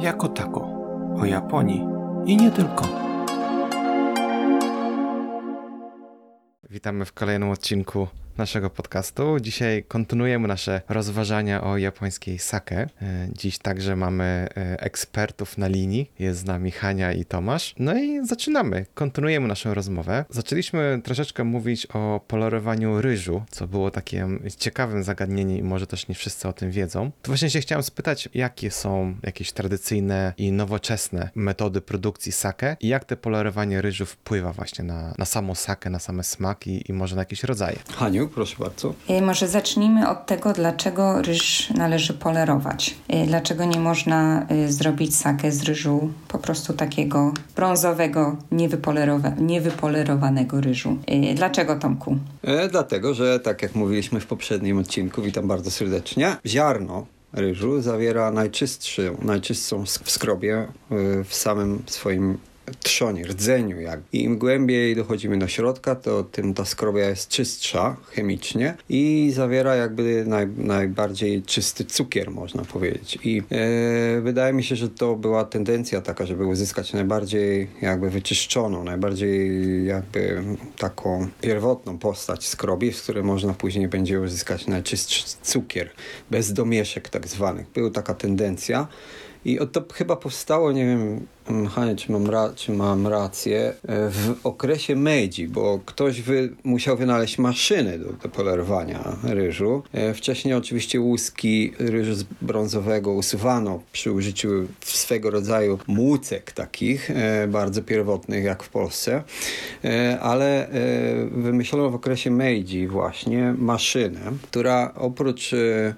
jako tako, o Japonii i nie tylko. Witamy w kolejnym odcinku naszego podcastu. Dzisiaj kontynuujemy nasze rozważania o japońskiej sake. E, dziś także mamy e, ekspertów na linii. Jest z nami Hania i Tomasz. No i zaczynamy. Kontynuujemy naszą rozmowę. Zaczęliśmy troszeczkę mówić o polerowaniu ryżu, co było takim ciekawym zagadnieniem i może też nie wszyscy o tym wiedzą. To właśnie się chciałem spytać, jakie są jakieś tradycyjne i nowoczesne metody produkcji sake i jak te polerowanie ryżu wpływa właśnie na, na samą sakę, na same smaki i może na jakieś rodzaje. Haniu, proszę bardzo. E, może zacznijmy od tego, dlaczego ryż należy polerować. E, dlaczego nie można e, zrobić sakę z ryżu po prostu takiego brązowego, niewypolerowa niewypolerowanego ryżu. Dlaczego, Tomku? E, dlatego, że tak jak mówiliśmy w poprzednim odcinku, witam bardzo serdecznie, ziarno ryżu zawiera najczystszą, najczystszą w skrobie w samym swoim trzonie, rdzeniu. Jak. I im głębiej dochodzimy do środka, to tym ta skrobia jest czystsza chemicznie i zawiera jakby naj, najbardziej czysty cukier, można powiedzieć. I e, wydaje mi się, że to była tendencja taka, żeby uzyskać najbardziej jakby wyczyszczoną, najbardziej jakby taką pierwotną postać skrobi, z której można później będzie uzyskać najczystszy cukier, bez domieszek tak zwanych. Była taka tendencja. I to chyba powstało, nie wiem, Hanie, czy mam, ra- czy mam rację, e, w okresie Meiji, bo ktoś wy- musiał wynaleźć maszyny do, do polerowania ryżu. E, wcześniej oczywiście łuski ryżu brązowego usuwano przy użyciu swego rodzaju młócek takich, e, bardzo pierwotnych jak w Polsce, ale wymyślono w okresie Meiji właśnie maszynę, która oprócz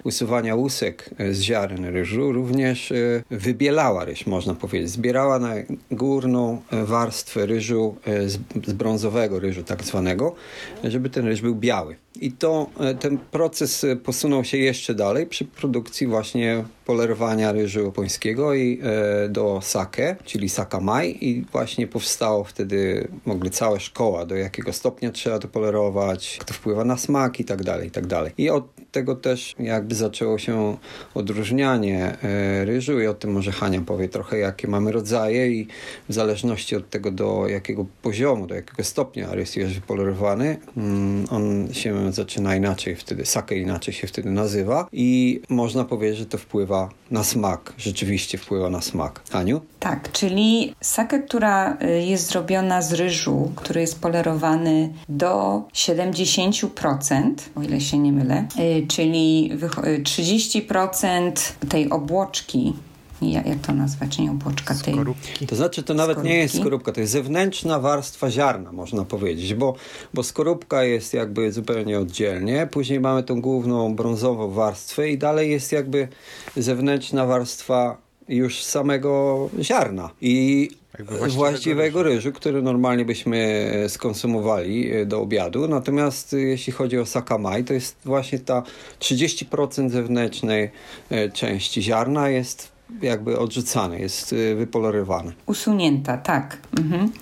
usuwania łusek z ziaren ryżu również wybielała ryż, można powiedzieć. Zbierała na górną warstwę ryżu, e, z, brązowego ryżu tak zwanego, żeby ten ryż był biały. I to, e, ten proces e, posunął się jeszcze dalej przy produkcji właśnie polerowania ryżu japońskiego i e, do sake, czyli sakamai i właśnie powstało wtedy w ogóle cała szkoła, do jakiego stopnia trzeba to polerować, jak to wpływa na smak i tak dalej, i tak dalej. I od tego też jakby zaczęło się odróżnianie e, ryżu i o tym może Hania powie trochę, jakie mamy rodzaje i w zależności od tego, do jakiego poziomu, do jakiego stopnia ryż jest wypolerowany, mm, on się zaczyna inaczej wtedy, sake inaczej się wtedy nazywa i można powiedzieć, że to wpływa na smak, rzeczywiście wpływa na smak. Aniu? Tak, czyli sake, która y, jest zrobiona z ryżu, który jest polerowany do 70%, o ile się nie mylę, y, czyli 30% y, tej obłoczki jak, jak to nazwać, nie obłoczka tej... Skorupki. To znaczy to nawet skorupki. nie jest skorupka, to jest zewnętrzna warstwa ziarna, można powiedzieć, bo, bo skorupka jest jakby zupełnie oddzielnie, później mamy tą główną brązową warstwę i dalej jest jakby zewnętrzna warstwa już samego ziarna i właściwego, właściwego ryżu. ryżu, który normalnie byśmy skonsumowali e, do obiadu. Natomiast e, jeśli chodzi o sakamai, to jest właśnie ta 30% zewnętrznej e, części ziarna jest jakby odrzucany, jest y, wypolerowany. Usunięta, tak. Mhm.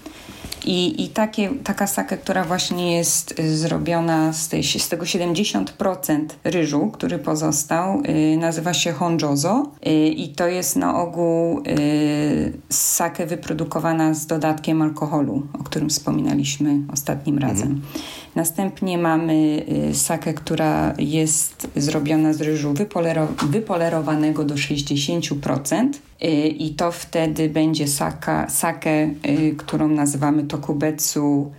I, i takie, taka sake, która właśnie jest y, zrobiona z, tej, z tego 70% ryżu, który pozostał, yy, nazywa się honjozo yy, i to jest na ogół yy, sake wyprodukowana z dodatkiem alkoholu, o którym wspominaliśmy ostatnim razem. Mhm. Następnie mamy y, sakę, która jest zrobiona z ryżu wypolero- wypolerowanego do 60%. Y, I to wtedy będzie saka, sakę, y, którą nazywamy tokubetsu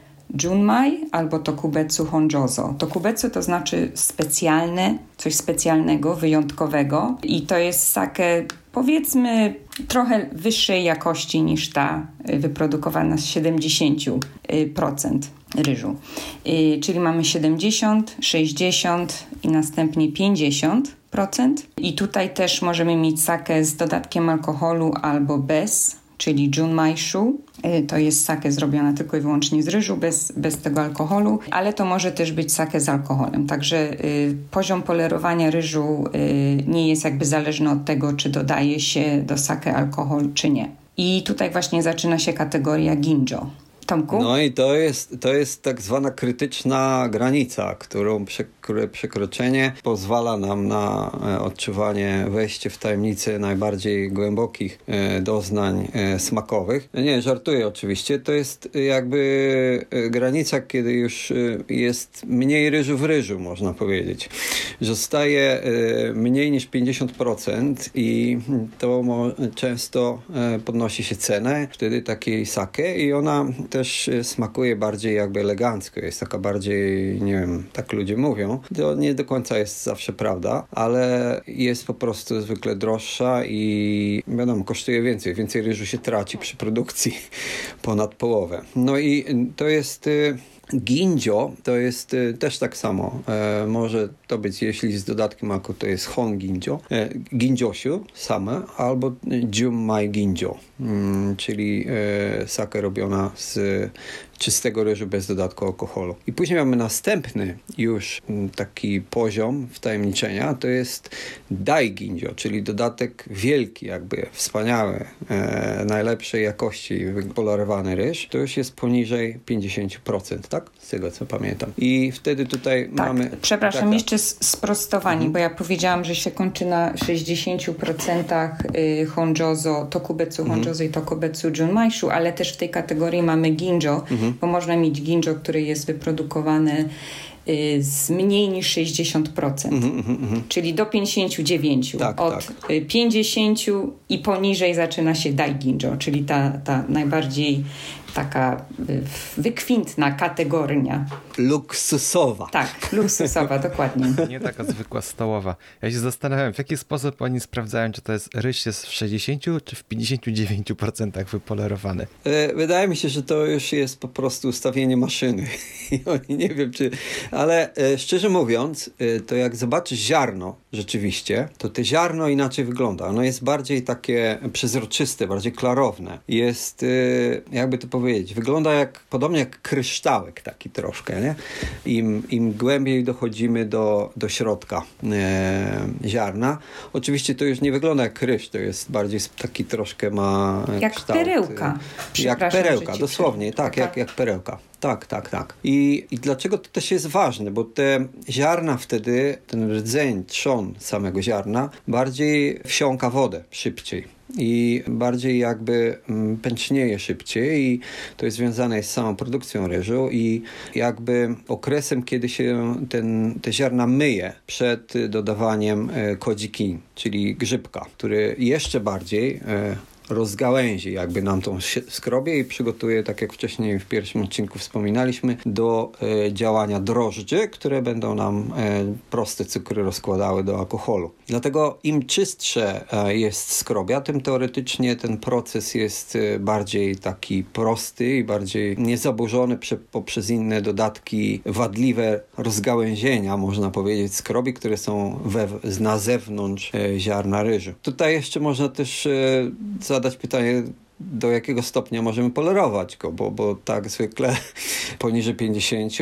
junmai albo tokubetsu honjozo. Tokubetsu to znaczy specjalne, coś specjalnego, wyjątkowego i to jest sakę powiedzmy trochę wyższej jakości niż ta wyprodukowana z 70% ryżu. Y, czyli mamy 70, 60 i następnie 50%. I tutaj też możemy mieć sakę z dodatkiem alkoholu albo bez, czyli junmaishu. Y, to jest sakę zrobiona tylko i wyłącznie z ryżu, bez, bez tego alkoholu, ale to może też być sakę z alkoholem. Także y, poziom polerowania ryżu y, nie jest jakby zależny od tego, czy dodaje się do sakę alkohol, czy nie. I tutaj właśnie zaczyna się kategoria ginjo. Tomku? No i to jest, to jest tak zwana krytyczna granica, którą, które przekroczenie pozwala nam na e, odczuwanie, wejście w tajemnicę najbardziej głębokich e, doznań e, smakowych. Nie, żartuję oczywiście. To jest jakby granica, kiedy już jest mniej ryżu w ryżu, można powiedzieć. Zostaje mniej niż 50% i to często podnosi się cenę wtedy takiej sake i ona też smakuje bardziej jakby elegancko. Jest taka bardziej, nie wiem, tak ludzie mówią. To nie do końca jest zawsze prawda, ale jest po prostu zwykle droższa i wiadomo, kosztuje więcej. Więcej ryżu się traci przy produkcji ponad połowę. No i to jest... y, Ginjo to jest y, też tak samo. E, może to być, jeśli z dodatkiem aku, to jest Hon Ginjo, e, Ginjosiu same, albo Jumai Ginjo, mm, czyli e, sake robiona z czystego ryżu bez dodatku alkoholu. I później mamy następny już mm, taki poziom wtajemniczenia, to jest Dai Ginjo, czyli dodatek wielki, jakby wspaniały, e, najlepszej jakości wypolarowany ryż. To już jest poniżej 50%, tak? Z tego co pamiętam. I wtedy tutaj Tak, mamy... przepraszam, tak, tak. jeszcze sprostowanie, bo ja powiedziałam, że się kończy na 60% y, honjozo, tokubetsu honjozo i tokubetsu junmaishu, ale też w tej kategorii mamy ginjo, bo można mieć ginjo, który jest wyprodukowany y, z mniej niż 60%, czyli do 59. Mhm, Tak, Od tak. y, 50 i poniżej zaczyna się dai ginjo, czyli ta, ta najbardziej taka y, wykwintna kategoria. Luksusowa. Tak, luksusowa, dokładnie. Nie taka zwykła stołowa. Ja się zastanawiałem, w jaki sposób oni sprawdzają, czy to jest ryż jest w 60 czy w 59% wypolerowany. E, Wydaje mi się, że to już jest po prostu ustawienie maszyny. I oni nie wiem, czy. Ale e, szczerze mówiąc, e, to jak zobaczysz ziarno rzeczywiście, to te ziarno inaczej wygląda. Ono jest bardziej takie przezroczyste, bardziej klarowne. Jest, jakby to powiedzieć, wygląda jak podobnie jak kryształek taki troszkę, nie? Im, im głębiej dochodzimy do, do środka e, ziarna. Oczywiście to już nie wygląda jak krysz, to jest bardziej taki troszkę ma e, Jak kształt, e, perełka. Jak perełka, dosłownie, przerwę. tak, jak, jak perełka. Tak, tak, tak. I, I dlaczego to też jest ważne? Bo te ziarna wtedy, ten rdzeń, trzon samego ziarna, bardziej wsiąka wodę szybciej. I bardziej jakby mm, pęcznieje szybciej, i to jest związane z samą produkcją ryżu, i jakby okresem, kiedy się ten, te ziarna myje przed dodawaniem e, kodziki, czyli grzybka, który jeszcze bardziej e, rozgałęzi jakby nam tą skrobię i przygotuje, tak jak wcześniej w pierwszym odcinku wspominaliśmy, do e, działania drożdży, które będą nam e, proste cukry rozkładały do alkoholu. Dlatego im czystsze e, jest skrobia, tym teoretycznie ten proces jest e, bardziej taki prosty i bardziej niezaburzony prze, poprzez inne dodatki, wadliwe rozgałęzienia, można powiedzieć, skrobi, które są we, na zewnątrz e, ziarna ryżu. Tutaj jeszcze można też e, zadać pytanie, do jakiego stopnia możemy polerować go, bo, bo tak zwykle poniżej 50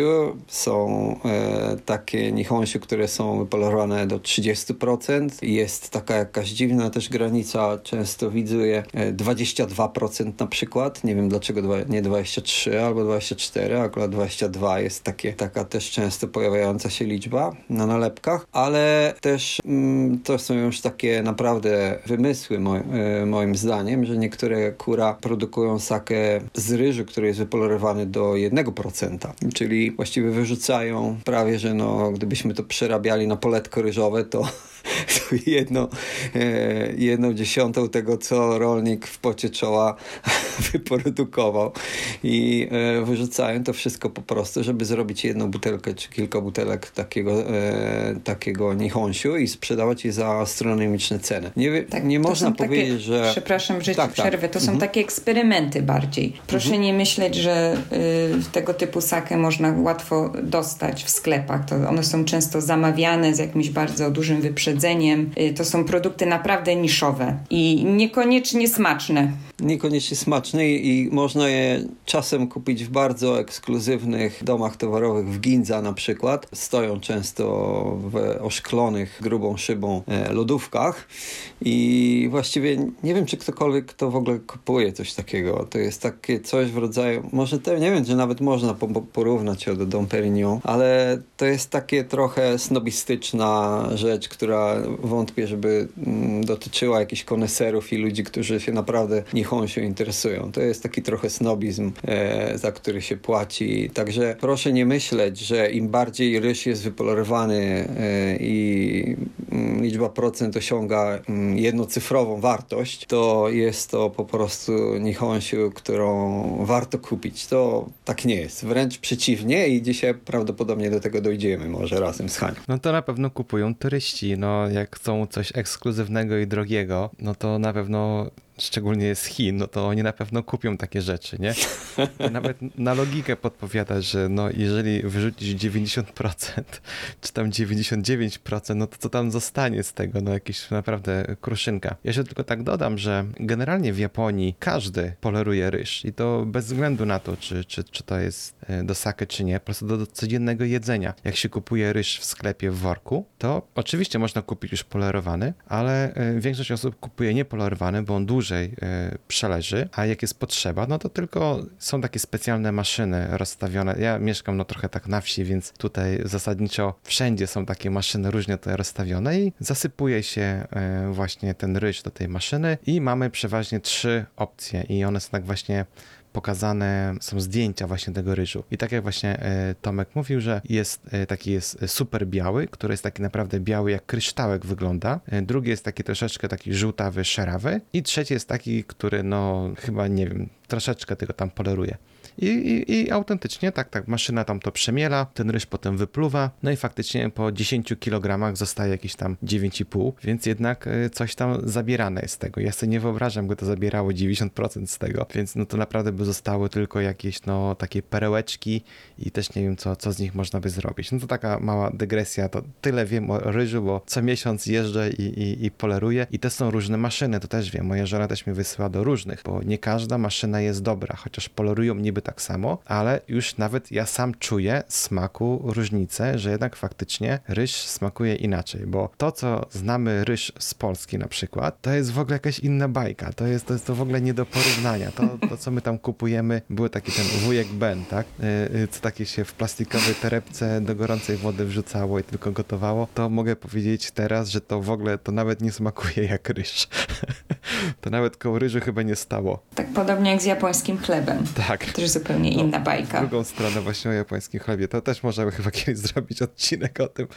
są e, takie nihonsiu, które są wypolerowane do 30%. Jest taka jakaś dziwna też granica, często widzę e, 22% na przykład. Nie wiem dlaczego dwa, nie 23 albo 24, akurat 22 jest takie, taka też często pojawiająca się liczba na nalepkach, ale też mm, to są już takie naprawdę wymysły mo, e, moim zdaniem, że niektóre kura produkują sakę z ryżu, który jest wypolerowany do 1%, czyli właściwie wyrzucają prawie, że no, gdybyśmy to przerabiali na poletko ryżowe, to, to jedno, e, jedną dziesiątą tego, co rolnik w pocie czoła wyprodukował i e, wyrzucają to wszystko po prostu, żeby zrobić jedną butelkę czy kilka butelek takiego, e, takiego nihonsiu i sprzedawać je za astronomiczne ceny. Nie, Tak, nie można są takie- powiedzieć, że... Przepraszam, że Tak, tak. przerwę. To są Mhm. takie eksperymenty bardziej. Proszę nie myśleć, że y, tego typu sakę można łatwo dostać w sklepach. To one są często zamawiane z jakimś bardzo dużym wyprzedzeniem Y, to są produkty naprawdę niszowe i niekoniecznie smaczne. Niekoniecznie smaczne i można je czasem kupić w bardzo ekskluzywnych domach towarowych w Ginza na przykład. Stoją często w oszklonych grubą szybą e, lodówkach i właściwie nie wiem, czy ktokolwiek kto w ogóle kupuje coś takiego. To jest takie coś w rodzaju, może te, nie wiem, czy nawet można porównać się do Dom Perignon, ale to jest takie trochę snobistyczna rzecz, która wątpię, żeby mm, dotyczyła jakichś koneserów i ludzi, którzy się naprawdę niechą się interesują. To jest taki trochę snobizm, e, za który się płaci. Także proszę nie myśleć, że im bardziej ryż jest wypolerowany e, i mm, liczba procent osiąga mm, jednocyfrową wartość, to jest to po prostu niechąsiu, którą warto kupić. To tak nie jest. Wręcz przeciwnie i dzisiaj prawdopodobnie do tego dojdziemy może razem z Hanią. No to na pewno kupują turyści. No jak chcą coś ekskluzywnego i drogiego, no to na pewno szczególnie z Chin, no to oni na pewno kupią takie rzeczy, nie? Nawet na logikę podpowiada, że no jeżeli wyrzucić 90% czy tam 99%, no to co tam zostanie z tego? No jakieś naprawdę kruszynka. Ja się tylko tak dodam, że generalnie w Japonii każdy poleruje ryż i to bez względu na to, czy, czy, czy to jest e, do sake, czy nie, po prostu do, do codziennego jedzenia. Jak się kupuje ryż w sklepie w worku, to oczywiście można kupić już polerowany, ale e, większość osób kupuje niepolerowany, bo on dłużej dłużej e, przeleży, a jak jest potrzeba, no to tylko są takie specjalne maszyny rozstawione. Ja mieszkam no trochę tak na wsi, więc tutaj zasadniczo wszędzie są takie maszyny różnie to rozstawione i zasypuje się e, właśnie ten ryż do tej maszyny i mamy przeważnie trzy opcje i one są tak właśnie pokazane są zdjęcia właśnie tego ryżu. I tak jak właśnie e, Tomek mówił, że jest e, taki jest super biały, który jest taki naprawdę biały jak kryształek wygląda. E, drugi jest taki troszeczkę taki żółtawy, szerawy i trzeci jest taki, który no chyba nie wiem, troszeczkę tego tam poleruje. I, i, I, autentycznie tak, tak, maszyna tam to przemiela, ten ryż potem wypluwa, no i faktycznie po 10 kg zostaje jakieś tam 9,5, więc jednak e, coś tam zabierane jest z tego. Ja sobie nie wyobrażam, by to zabierało 90% z tego, więc no to naprawdę by zostały tylko jakieś no takie perełeczki i też nie wiem, co, co z nich można by zrobić. No to taka mała dygresja, to tyle wiem o ryżu, bo co miesiąc jeżdżę i, i, i poleruję i to są różne maszyny, to też wiem, moja żona też mi wysyła do różnych, bo nie każda maszyna jest dobra, chociaż polerują niby tak samo, ale już nawet ja sam czuję smaku różnicę, że jednak faktycznie ryż smakuje inaczej, bo to, co znamy ryż z Polski na przykład, to jest w ogóle jakaś inna bajka, to jest to, jest to w ogóle nie do porównania. To, to, co my tam kupujemy, był taki ten wujek Ben, tak? Y, y, co takie się w plastikowej torebce do gorącej wody wrzucało i tylko gotowało, to mogę powiedzieć teraz, że to w ogóle to nawet nie smakuje jak ryż. to nawet koło ryżu chyba nie stało. Tak podobnie jak z japońskim chlebem. Tak. Też zupełnie no, inna bajka. drugą stronę właśnie o japońskim chlebie. To też możemy chyba kiedyś zrobić odcinek o tym.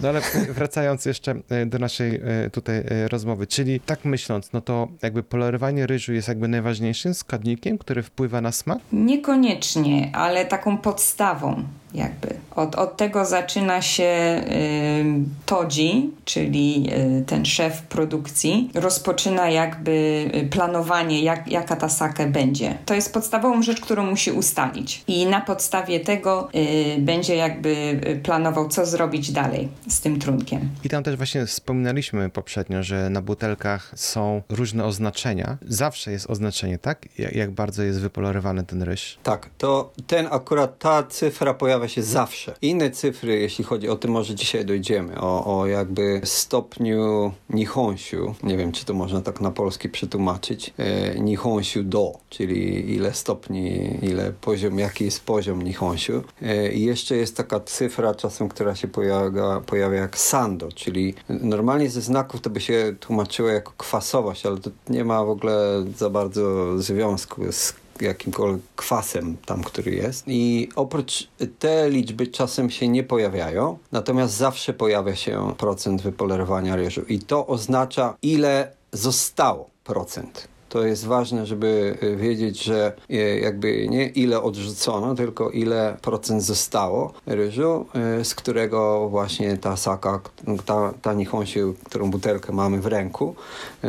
No ale wracając jeszcze e, do naszej e, tutaj e, rozmowy, czyli tak myśląc, no to jakby polerowanie ryżu jest jakby najważniejszym składnikiem, który wpływa na smak? Niekoniecznie, ale taką podstawą jakby. Od, od tego zaczyna się y, Todzi, czyli y, ten szef produkcji, rozpoczyna jakby y, planowanie, jak, jaka ta sake będzie. To jest podstawową rzecz, którą musi ustalić. I na podstawie tego y, będzie jakby y, planował, co zrobić dalej z tym trunkiem. I tam też właśnie wspominaliśmy poprzednio, że na butelkach są różne oznaczenia. Zawsze jest oznaczenie, tak? Jak, jak bardzo jest wypolerowany ten ryż. Tak, to ten akurat, ta cyfra pojawia pojawia się zawsze. Inne cyfry, jeśli chodzi o tym, może dzisiaj dojdziemy, o, o jakby stopniu nihonsiu, nie wiem, czy to można tak na polski przetłumaczyć, e, nihonsiu do, czyli ile stopni, ile poziom, jaki jest poziom nihonsiu. E, I jeszcze jest taka cyfra czasem, która się pojawia, pojawia jak sando, czyli normalnie ze znaków to by się tłumaczyło jako kwasowość, ale to nie ma w ogóle za bardzo związku z jakimkolwiek kwasem tam, który jest. I oprócz te liczby czasem się nie pojawiają, natomiast zawsze pojawia się procent wypolerowania ryżu i to oznacza ile zostało procent To jest ważne, żeby y, wiedzieć, że y, jakby nie ile odrzucono, tylko ile procent zostało ryżu, y, z którego właśnie ta saka, ta, ta nihonsiu, którą butelkę mamy w ręku,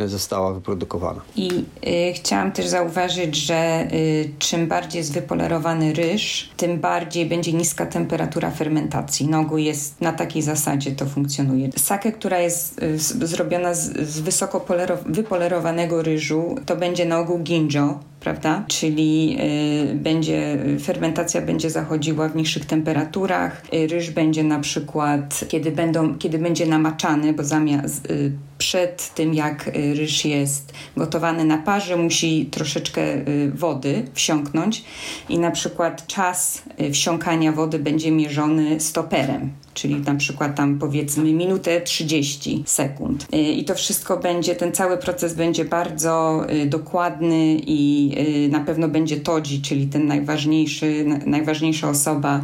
została wyprodukowana. I y, chciałam też zauważyć, że y, czym bardziej jest wypolerowany ryż, tym bardziej będzie niska temperatura fermentacji. Na ogół jest na takiej zasadzie to funkcjonuje. Sakę, która jest y, z, zrobiona z, z wysoko polero- wypolerowanego ryżu, to będzie na ogół ginjo, prawda? Czyli y, będzie, fermentacja będzie zachodziła w niższych temperaturach. Y, ryż będzie na przykład, kiedy, będą, kiedy będzie namaczany, bo zamiast y, przed tym, jak ryż jest gotowany na parze, musi troszeczkę wody wsiąknąć i na przykład czas wsiąkania wody będzie mierzony stoperem. Czyli na przykład tam powiedzmy minutę 30 sekund. I to wszystko będzie, ten cały proces będzie bardzo dokładny i y, na pewno będzie todzi, czyli ten najważniejszy, na- najważniejsza osoba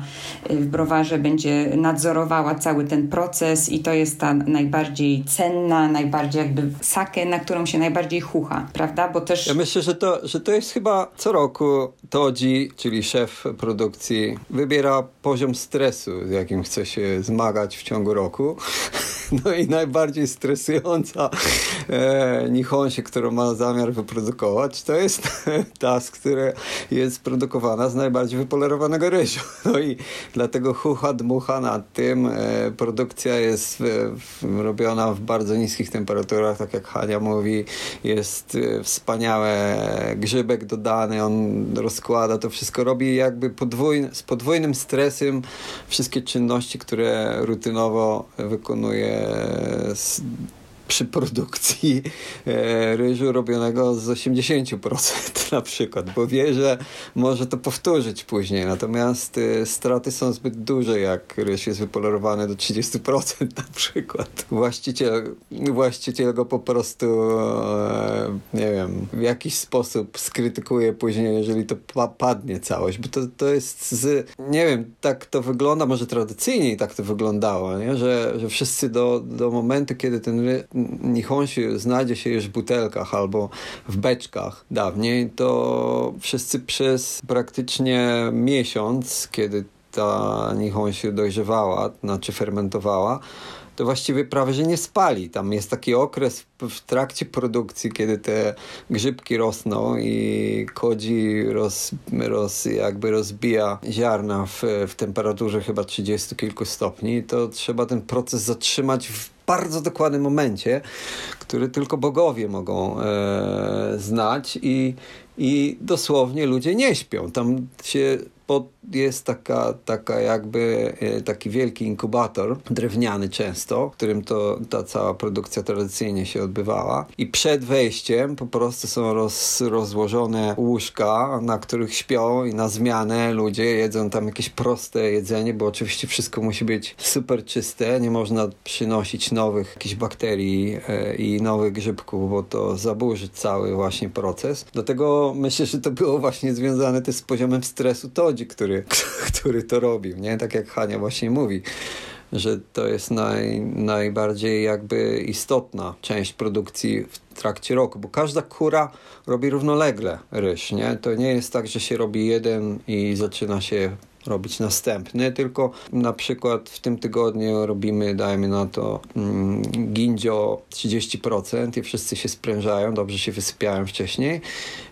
y, w browarze będzie nadzorowała cały ten proces i to jest ta najbardziej cenna, najbardziej jakby sakę, na którą się najbardziej chucha, prawda? Bo też Ja myślę, że to, że to jest chyba co roku Todzi, czyli szef produkcji, wybiera poziom stresu, z jakim chce się zmagać w ciągu roku. No i najbardziej stresująca e, nihonsie, którą ma zamiar wyprodukować, to jest ta, z która jest produkowana z najbardziej wypolerowanego ryżu. No i dlatego chucha dmucha nad tym. E, produkcja jest robiona w bardzo niskich temperaturach, tak jak Hania mówi. Jest e, wspaniałe grzybek dodany, on rozkłada to wszystko, robi jakby podwójny, z podwójnym stresem wszystkie czynności, które rutynowo wykonuje z, przy produkcji e, ryżu robionego z 80% na przykład, bo wie, że może to powtórzyć później. Natomiast e, straty są zbyt duże, jak ryż jest wypolerowany do 30% na przykład. Właściciel, właściciel go po prostu e, nie wiem, w jakiś sposób skrytykuje później, jeżeli to pa padnie całość, bo to, to jest z, nie wiem, tak to wygląda, może tradycyjnie tak to wyglądało, nie? Że, że wszyscy do, do momentu, kiedy ten ry- nihonsiu znajdzie się już w butelkach albo w beczkach dawniej, to wszyscy przez praktycznie miesiąc, kiedy ta nihonsiu dojrzewała, znaczy fermentowała, to właściwie prawie, że nie spali. Tam jest taki okres w trakcie produkcji, kiedy te grzybki rosną i kodzi roz, roz, jakby rozbija ziarna w, w temperaturze chyba 30 kilku stopni, to trzeba ten proces zatrzymać w bardzo dokładnym momencie, który tylko bogowie mogą e, znać i, i dosłownie ludzie nie śpią. Tam się pod, jest taka, taka jakby e, taki wielki inkubator, drewniany często, w którym to ta cała produkcja tradycyjnie się odbywała. I przed wejściem po prostu są roz, rozłożone łóżka, na których śpią i na zmianę ludzie jedzą tam jakieś proste jedzenie, bo oczywiście wszystko musi być super czyste, nie można przynosić nowych jakichś bakterii e, i nowych grzybków, bo to zaburzy cały właśnie proces. Dlatego myślę, że to było właśnie związane też z poziomem stresu Todzi, który, który to robił, nie? Tak jak Hania właśnie mówi że to jest naj, najbardziej jakby istotna część produkcji w trakcie roku, bo każda kura robi równolegle ryż, nie? To nie jest tak, że się robi jeden i zaczyna się robić następny, tylko na przykład w tym tygodniu robimy, dajmy na to, mm, gindzio 30% i wszyscy się sprężają, dobrze się wysypiają wcześniej.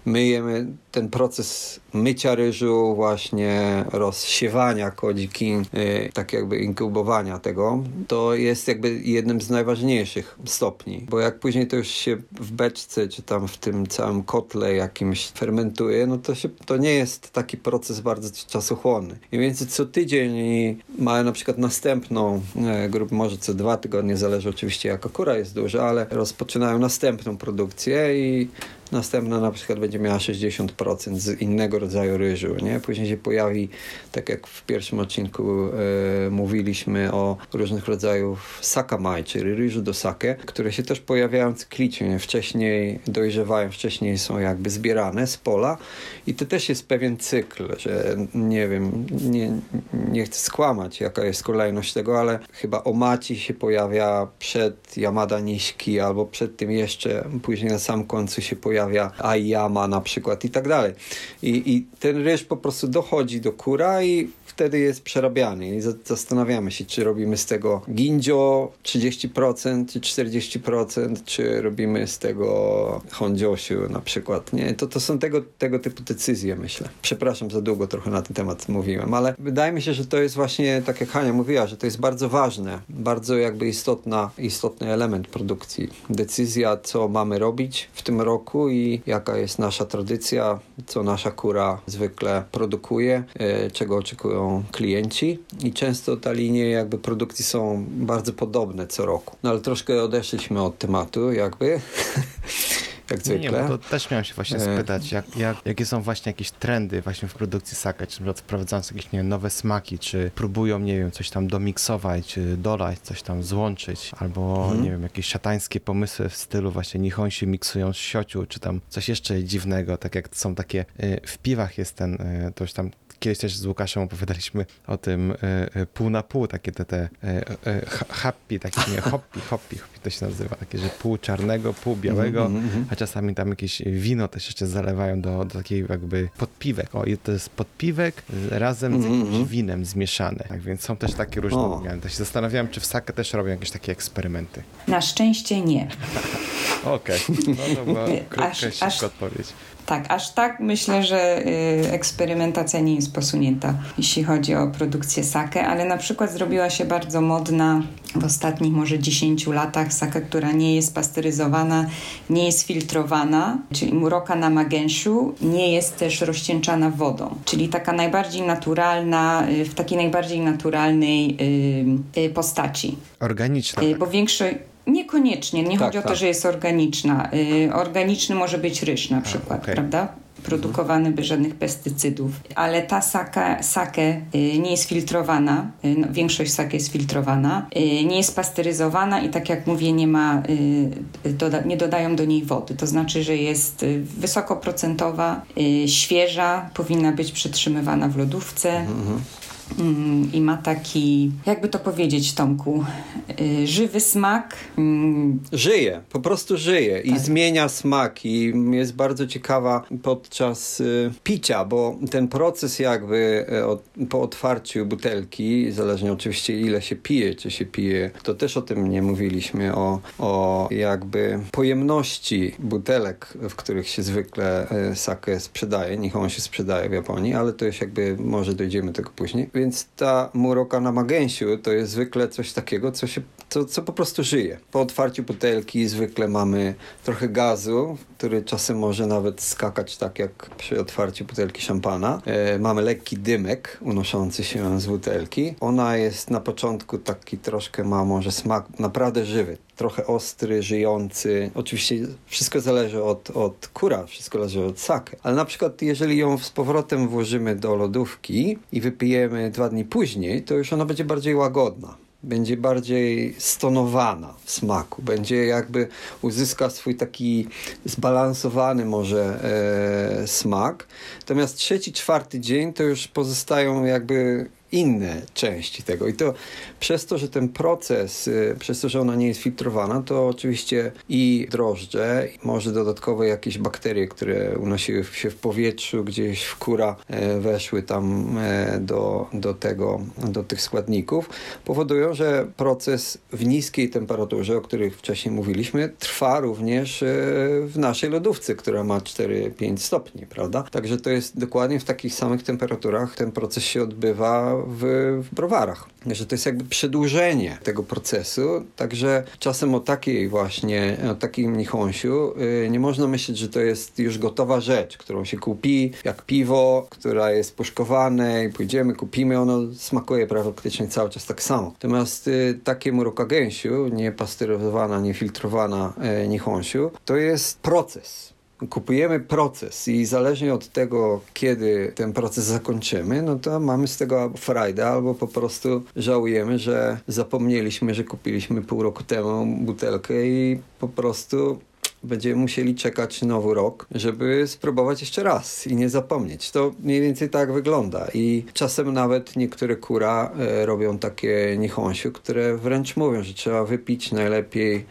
Myjemy ten proces mycia ryżu, właśnie rozsiewania kodziki, yy, tak jakby inkubowania tego, to jest jakby jednym z najważniejszych stopni, bo jak później to już się w beczce, czy tam w tym całym kotle jakimś fermentuje, no to, się, to nie jest taki proces bardzo czasochłonny. I więc co tydzień mają na przykład następną e, grupę, może co dwa tygodnie, zależy oczywiście jaka kura jest duża, ale rozpoczynają następną produkcję i następna na przykład będzie miała 60% z innego rodzaju ryżu, nie? Później się pojawi, tak jak w pierwszym odcinku e, mówiliśmy o różnych rodzajów sakamai, czyli ryżu do sake, które się też pojawiają cyklicznie, wcześniej dojrzewają, wcześniej są jakby zbierane z pola i to też jest pewien cykl, że nie wiem, nie, nie chcę skłamać jaka jest kolejność tego, ale chyba omaci się pojawia przed Yamada Niśki albo przed tym jeszcze, później na sam końcu się pojawia pojawia Aiyama na przykład i tak dalej. I, I ten ryż po prostu dochodzi do kura i wtedy jest przerabiany i zastanawiamy się, czy robimy z tego ginjo 30%, czy 40%, czy robimy z tego hondziosiu na przykład. Nie, to, to są tego, tego typu decyzje, myślę. Przepraszam, za długo trochę na ten temat mówiłem, ale wydaje mi się, że to jest właśnie, tak jak Hania mówiła, że to jest bardzo ważne, bardzo jakby istotna, istotny element produkcji. Decyzja, co mamy robić w tym roku i jaka jest nasza tradycja, co nasza kura zwykle produkuje, e, czego oczekują klienci i często ta linie jakby produkcji są bardzo podobne co roku. No ale troszkę odeszliśmy od tematu jakby. jak zwykle. Nie, nie, to też miałem się właśnie E. spytać, jak, jak, jakie są właśnie jakieś trendy właśnie w produkcji sake, czy na przykład wprowadzając jakieś nie wiem, nowe smaki, czy próbują, nie wiem, coś tam domiksować, czy dodać, coś tam złączyć, albo, Mhm. nie wiem, jakieś szatańskie pomysły w stylu właśnie nihonsi miksują z siociu, czy tam coś jeszcze dziwnego, tak jak są takie, y, w piwach jest ten, y, to już tam Kiedyś też z Łukaszem opowiadaliśmy o tym y, y, pół na pół, takie te, te y, y, ha- happy, takie nie, hoppy, hoppy, hoppy to się nazywa, takie, że pół czarnego, pół białego, Mhm, mhm. a czasami tam jakieś wino też jeszcze zalewają do, do takiej jakby podpiwek. O, i to jest podpiwek razem z Mhm, jakimś mhm. winem zmieszane. Tak więc są też takie różne odmiany. To się zastanawiałem, czy w sake też robią jakieś takie eksperymenty. Na szczęście nie. Okej, no to była krótka, aż- szybka aż- odpowiedź. Tak, aż tak myślę, że y, eksperymentacja nie jest posunięta, jeśli chodzi o produkcję sake, ale na przykład zrobiła się bardzo modna w ostatnich może 10 latach sake, która nie jest pasteryzowana, nie jest filtrowana, czyli muroka na magenshu, nie jest też rozcieńczana wodą, czyli taka najbardziej naturalna, y, w takiej najbardziej naturalnej y, postaci. Organiczna. Bo większość. Niekoniecznie, nie Tak, chodzi o to, tak. że jest organiczna. Y, organiczny może być ryż na przykład, okej. prawda? Produkowany bez żadnych pestycydów, ale ta sake, sake y, nie jest filtrowana, y, no, większość sake jest filtrowana, y, nie jest pasteryzowana i tak jak mówię, nie ma, doda, nie dodają do niej wody. To znaczy, że jest wysokoprocentowa, świeża, powinna być przetrzymywana w lodówce. Mm, I ma taki, jakby to powiedzieć, Tomku, y, żywy smak. Mm, Żyje, po prostu żyje i Tak. zmienia smak i jest bardzo ciekawa podczas y, picia, bo ten proces jakby y, po otwarciu butelki, zależnie oczywiście ile się pije, czy się pije, to też o tym nie mówiliśmy, o, o jakby pojemności butelek, w których się zwykle sake sprzedaje, niech on się sprzedaje w Japonii, ale to już jakby może dojdziemy do tego później. Więc ta muroka na magęsiu to jest zwykle coś takiego, co się co, co po prostu żyje. Po otwarciu butelki zwykle mamy trochę gazu, który czasem może nawet skakać tak jak przy otwarciu butelki szampana. E, mamy lekki dymek unoszący się z butelki. Ona jest na początku taki troszkę ma może smak naprawdę żywy. Trochę ostry, żyjący. Oczywiście wszystko zależy od, od kura, wszystko zależy od sake. Ale na przykład jeżeli ją z powrotem włożymy do lodówki i wypijemy dwa dni później, to już ona będzie bardziej łagodna będzie bardziej stonowana w smaku, będzie jakby uzyska swój taki zbalansowany może e, smak. Natomiast trzeci, czwarty dzień to już pozostają jakby inne części tego. I to przez to, że ten proces, y, przez to, że ona nie jest filtrowana, to oczywiście i drożdże, może dodatkowo jakieś bakterie, które unosiły się w powietrzu, gdzieś w kura e, weszły tam e, do, do tego, do tych składników, powodują, że proces w niskiej temperaturze, o których wcześniej mówiliśmy, trwa również w naszej lodówce, która ma 4-5 stopni, prawda? Także to jest dokładnie w takich samych temperaturach ten proces się odbywa w, w browarach. Że to jest jakby przedłużenie tego procesu, także czasem o takiej właśnie, o takim nichąsiu y, nie można myśleć, że to jest już gotowa rzecz, którą się kupi, jak piwo, która jest puszkowane i pójdziemy, kupimy, ono smakuje praktycznie cały czas tak samo. Natomiast y, takie muroka gęsiu, nie pasteryzowana, nie filtrowana y, nichąsiu, to jest proces kupujemy proces i zależnie od tego, kiedy ten proces zakończymy, no to mamy z tego albo frajdę, albo po prostu żałujemy, że zapomnieliśmy, że kupiliśmy pół roku temu butelkę i po prostu będziemy musieli czekać nowy rok, żeby spróbować jeszcze raz i nie zapomnieć. To mniej więcej tak wygląda i czasem nawet niektóre kura e, robią takie nichąsiu, które wręcz mówią, że trzeba wypić najlepiej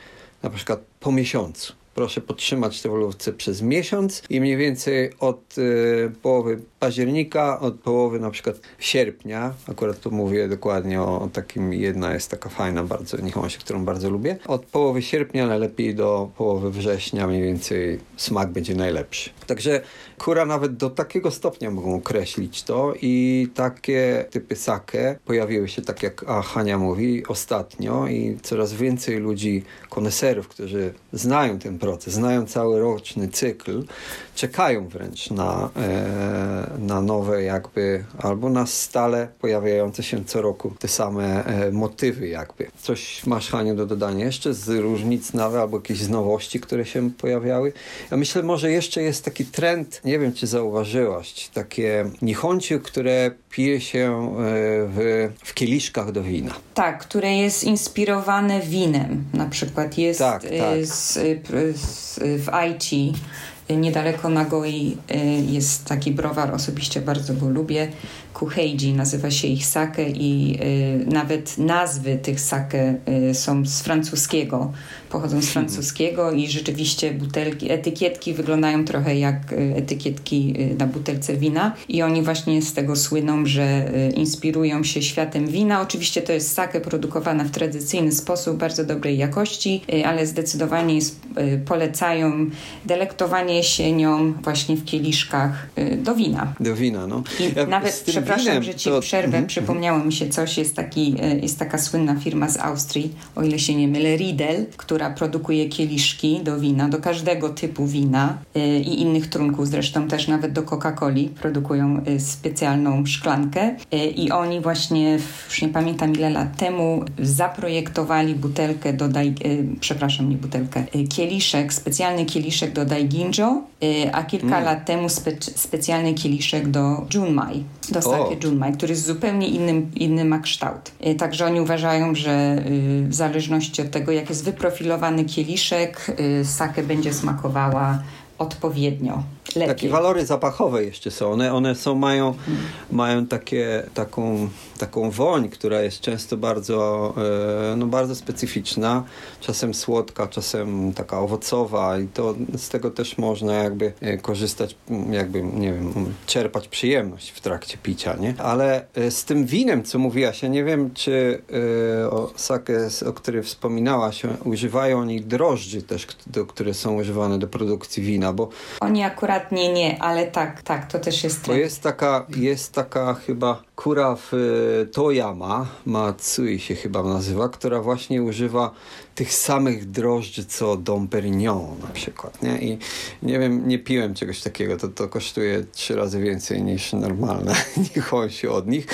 na przykład po miesiącu proszę podtrzymać te w lodówce przez miesiąc i mniej więcej od y, połowy października, od połowy na przykład sierpnia, akurat tu mówię dokładnie o, o takim, jedna jest taka fajna bardzo niechąsie, którą bardzo lubię, od połowy sierpnia najlepiej do połowy września mniej więcej smak będzie najlepszy. Także kura nawet do takiego stopnia mogą określić to i takie typy sake pojawiły się, tak jak Hania mówi, ostatnio i coraz więcej ludzi, koneserów, którzy znają ten znają cały roczny cykl, czekają wręcz na, e, na nowe jakby, albo na stale pojawiające się co roku te same e, motywy jakby. Coś masz Haniu do dodania jeszcze z różnic nawet, albo jakieś z nowości, które się pojawiały? Ja myślę, może jeszcze jest taki trend, nie wiem czy zauważyłaś, takie nichąci, które pije się e, w, w kieliszkach do wina. Tak, które jest inspirowane winem. Na przykład jest Tak, tak. Z, w Aichi, niedaleko Nagoi, y, jest taki browar, osobiście bardzo go lubię. Kuheiji nazywa się ich sake i y, nawet nazwy tych sake y, są z francuskiego, pochodzą z francuskiego i rzeczywiście butelki, etykietki wyglądają trochę jak y, etykietki y, na butelce wina i oni właśnie z tego słyną, że y, inspirują się światem wina. Oczywiście to jest sake produkowana w tradycyjny sposób, bardzo dobrej jakości, ale zdecydowanie polecają delektowanie się nią właśnie w kieliszkach do wina. Do wina, no. I Ja nawet, z tym przepraszam, winem że ci to- przerwę, Mhm, przypomniało mi się coś, jest, taki, e, jest taka słynna firma z Austrii, o ile się nie mylę, Riedel, która produkuje kieliszki do wina, do każdego typu wina e, i innych trunków, zresztą też nawet do Coca-Coli produkują e, specjalną szklankę. I oni właśnie, już nie pamiętam ile lat temu, zaprojektowali butelkę do, dai, e, przepraszam, nie butelkę, kieliszek, specjalny kieliszek do Daiginjo, a kilka Mm. lat temu spe, specjalny kieliszek do Junmai, do O. Junmai, który jest zupełnie innym, inny ma kształt. Y, Także oni uważają, że y, w zależności od tego, jak jest wyprofilowany kieliszek, y, sake będzie smakowała odpowiednio, lepiej. Takie walory zapachowe jeszcze są. One, one są, mają, mają takie, taką, taką woń, która jest często bardzo, e, no bardzo specyficzna. Czasem słodka, czasem taka owocowa i to z tego też można jakby e, korzystać, jakby, nie wiem, czerpać przyjemność w trakcie picia, nie? Ale e, z tym winem, co mówiłaś, ja nie wiem, czy o sake, o której wspominałaś, używają oni drożdży też, do, które są używane do produkcji wina, bo Oni akurat nie, nie, ale tak, tak, to też jest trend. jest taka, jest taka chyba kura w e, Toyama, Matsui się chyba nazywa, która właśnie używa tych samych drożdży co Dom Perignon na przykład, nie? I nie wiem, nie piłem czegoś takiego, to, to kosztuje trzy razy więcej niż normalne niechąsi od nich,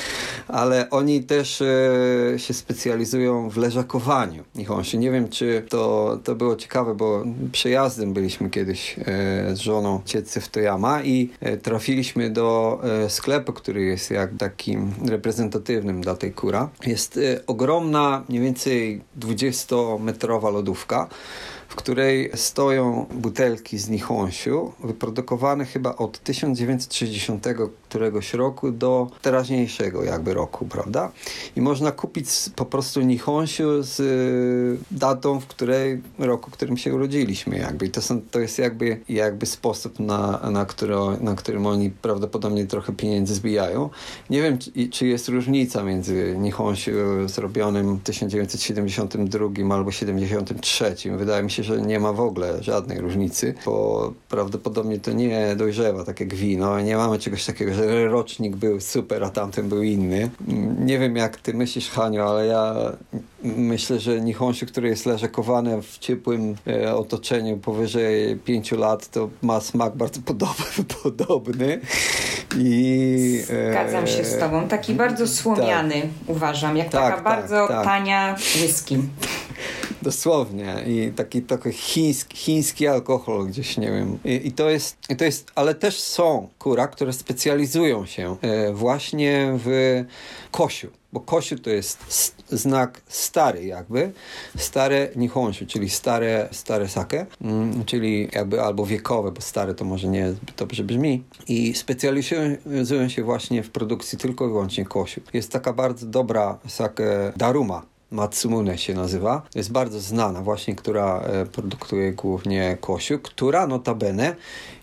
ale oni też e, się specjalizują w leżakowaniu niechąsi. Nie wiem, czy to, to było ciekawe, bo przejazdem byliśmy kiedyś e, z żoną cieccy w Toyama i trafiliśmy do sklepu, który jest jak takim reprezentatywnym dla tej kura. Jest e, ogromna, mniej więcej 20-metrowa lodówka, w której stoją butelki z Nihonsiu, wyprodukowane chyba od 1960 któregoś roku do teraźniejszego jakby roku, prawda? I można kupić po prostu Nihonsiu z y, datą, w której roku, w którym się urodziliśmy jakby. I to, są, to jest jakby, jakby sposób, na, na, którą, na którym oni prawdopodobnie trochę pieniędzy zbijają. Nie wiem, czy, czy jest różnica między Nihonsiu zrobionym w 1972 albo 73. Wydaje mi się, że nie ma w ogóle żadnej różnicy, bo prawdopodobnie to nie dojrzewa tak jak wino. Nie mamy czegoś takiego, że rocznik był super, a tamten był inny. Mm, Nie wiem jak ty myślisz, Haniu, ale ja myślę, że Nihonshu, który jest leżakowane w ciepłym e, otoczeniu powyżej 5 lat, to ma smak bardzo podobny. podobny. I, e, Zgadzam się z tobą. Taki bardzo słomiany uważam, jak Tak, taka tak, bardzo tak. tania whisky. Dosłownie. I taki trochę chiński, chiński alkohol gdzieś, nie wiem. I, i, to jest, I to jest, ale też są kura, które specjalizują się e, właśnie w kosiu. Bo kosiu to jest znak stary jakby, stare nihonshu, czyli stare, stare sake, mm, czyli jakby albo wiekowe, bo stare to może nie dobrze brzmi. I specjalizują się właśnie w produkcji tylko i wyłącznie kosiu. Jest taka bardzo dobra sake Daruma, Matsumune się nazywa. Jest bardzo znana właśnie, która e, produkuje głównie kosiu, która notabene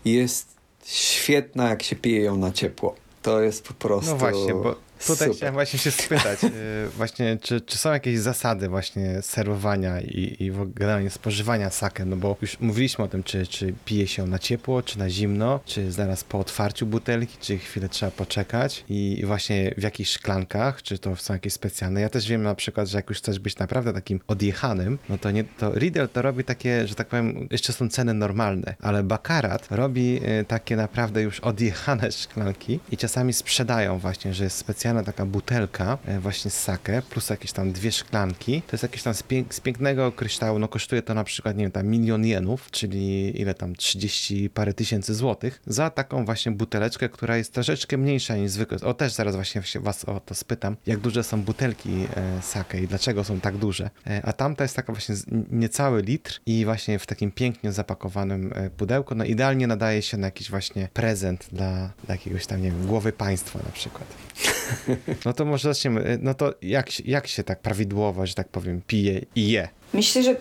jest świetna, jak się pije ją na ciepło. To jest po prostu No właśnie, bo tutaj super. chciałem właśnie się spytać, y, właśnie czy, czy są jakieś zasady właśnie serwowania i, i generalnie spożywania sake, no bo już mówiliśmy o tym, czy, czy pije się na ciepło, czy na zimno, czy zaraz po otwarciu butelki, czy chwilę trzeba poczekać i właśnie w jakich szklankach, czy to są jakieś specjalne. Ja też wiem na przykład, że jak już chcesz być naprawdę takim odjechanym, no to nie, to Riedel to robi takie, że tak powiem, jeszcze są ceny normalne, ale Bakarat robi y, takie naprawdę już odjechane szklanki i czasami sprzedają właśnie, że jest specjalna taka butelka e, właśnie z sake, plus jakieś tam dwie szklanki. To jest jakieś tam z, pięk z pięknego kryształu, no kosztuje to na przykład, nie wiem, tam milion jenów, czyli ile tam, 30 parę tysięcy złotych, za taką właśnie buteleczkę, która jest troszeczkę mniejsza niż zwykle. O, też zaraz właśnie was o to spytam, jak duże są butelki e, sake i dlaczego są tak duże. E, a tamta jest taka właśnie niecały litr i właśnie w takim pięknie zapakowanym e, pudełku, no idealnie nadaje się na jakiś właśnie prezent dla, dla jakiegoś tam, nie wiem, głowy państwa na przykład. No to może zaczniemy. No to jak, jak się tak prawidłowo, że tak powiem, pije i je? Myślę, że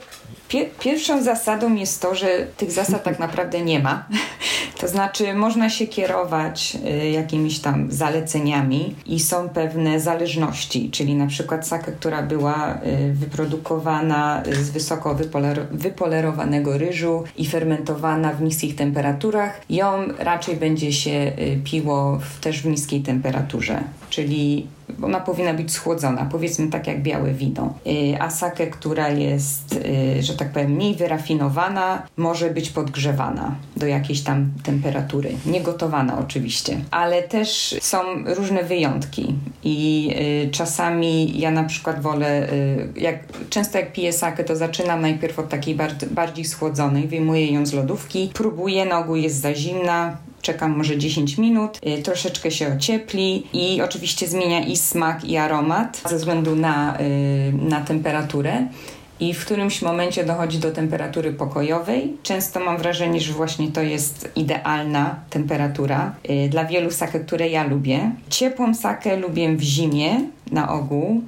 pie pierwszą zasadą jest to, że tych zasad tak naprawdę nie ma. To znaczy, można się kierować y, jakimiś tam zaleceniami i są pewne zależności, czyli na przykład sake, która była y, wyprodukowana z wysoko wypoler wypolerowanego ryżu i fermentowana w niskich temperaturach, ją raczej będzie się y, piło w, też w niskiej temperaturze, czyli ona powinna być schłodzona, powiedzmy tak jak białe wino. Y, A sake, która jest, y, że tak powiem, mniej wyrafinowana, może być podgrzewana do jakiejś tam temperatury. Nie gotowana oczywiście, ale też są różne wyjątki i y, czasami ja na przykład wolę, jak, często jak piję sake, to zaczynam najpierw od takiej bardziej schłodzonej, wyjmuję ją z lodówki, próbuję, na ogół jest za zimna, czekam może 10 minut, y, troszeczkę się ociepli i oczywiście zmienia i smak, i aromat ze względu na, y, na temperaturę. I w którymś momencie dochodzi do temperatury pokojowej. Często mam wrażenie, że właśnie to jest idealna temperatura y, dla wielu sake, które ja lubię. Ciepłą sakę lubię w zimie na ogół,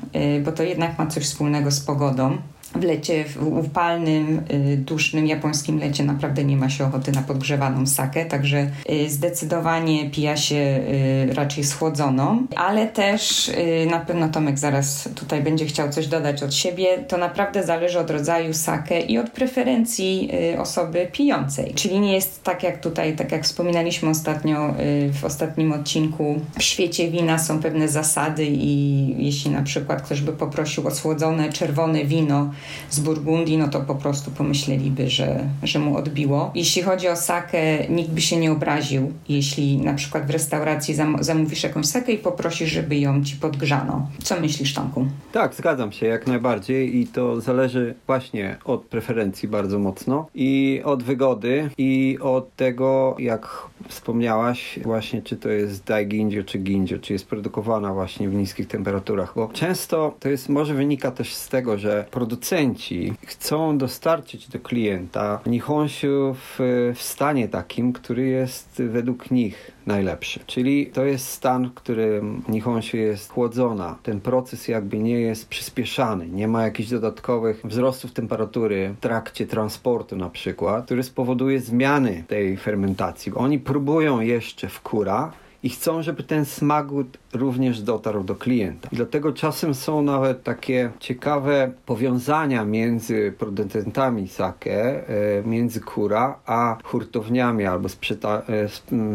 bo to jednak ma coś wspólnego z pogodą. W lecie, w upalnym, y, dusznym japońskim lecie naprawdę nie ma się ochoty na podgrzewaną sakę, także y, zdecydowanie pija się y, raczej schłodzoną, ale też na pewno Tomek zaraz tutaj będzie chciał coś dodać od siebie. To naprawdę zależy od rodzaju sake i od preferencji osoby pijącej. Czyli nie jest tak jak tutaj, tak jak wspominaliśmy ostatnio w ostatnim odcinku, w świecie wina są pewne zasady i jeśli na przykład ktoś by poprosił o słodzone czerwone wino z Burgundii, no to po prostu pomyśleliby, że, że mu odbiło. Jeśli chodzi o sakę, nikt by się nie obraził, jeśli na przykład w restauracji zam- zamówisz jakąś sakę i poprosisz, żeby ją ci podgrzano. Co myślisz, Tomku? Tak, zgadzam się jak najbardziej i to zależy właśnie od preferencji bardzo mocno i od wygody i od tego, jak wspomniałaś, właśnie czy to jest daiginjo czy ginjo, czy jest produkowana właśnie w niskich temperaturach, bo często to jest, może wynika też z tego, że producenci chcą dostarczyć do klienta nihonshu w, w stanie takim, który jest według nich najlepszy. Czyli to jest stan, w którym nihonshu jest chłodzona. Ten proces jakby nie jest przyspieszany. Nie ma jakichś dodatkowych wzrostów temperatury w trakcie transportu na przykład, który spowoduje zmiany tej fermentacji. Oni próbują jeszcze w kura i chcą, żeby ten smagut również dotarł do klienta. I dlatego czasem są nawet takie ciekawe powiązania między producentami sake, e, między kura, a hurtowniami albo sprzeda- e,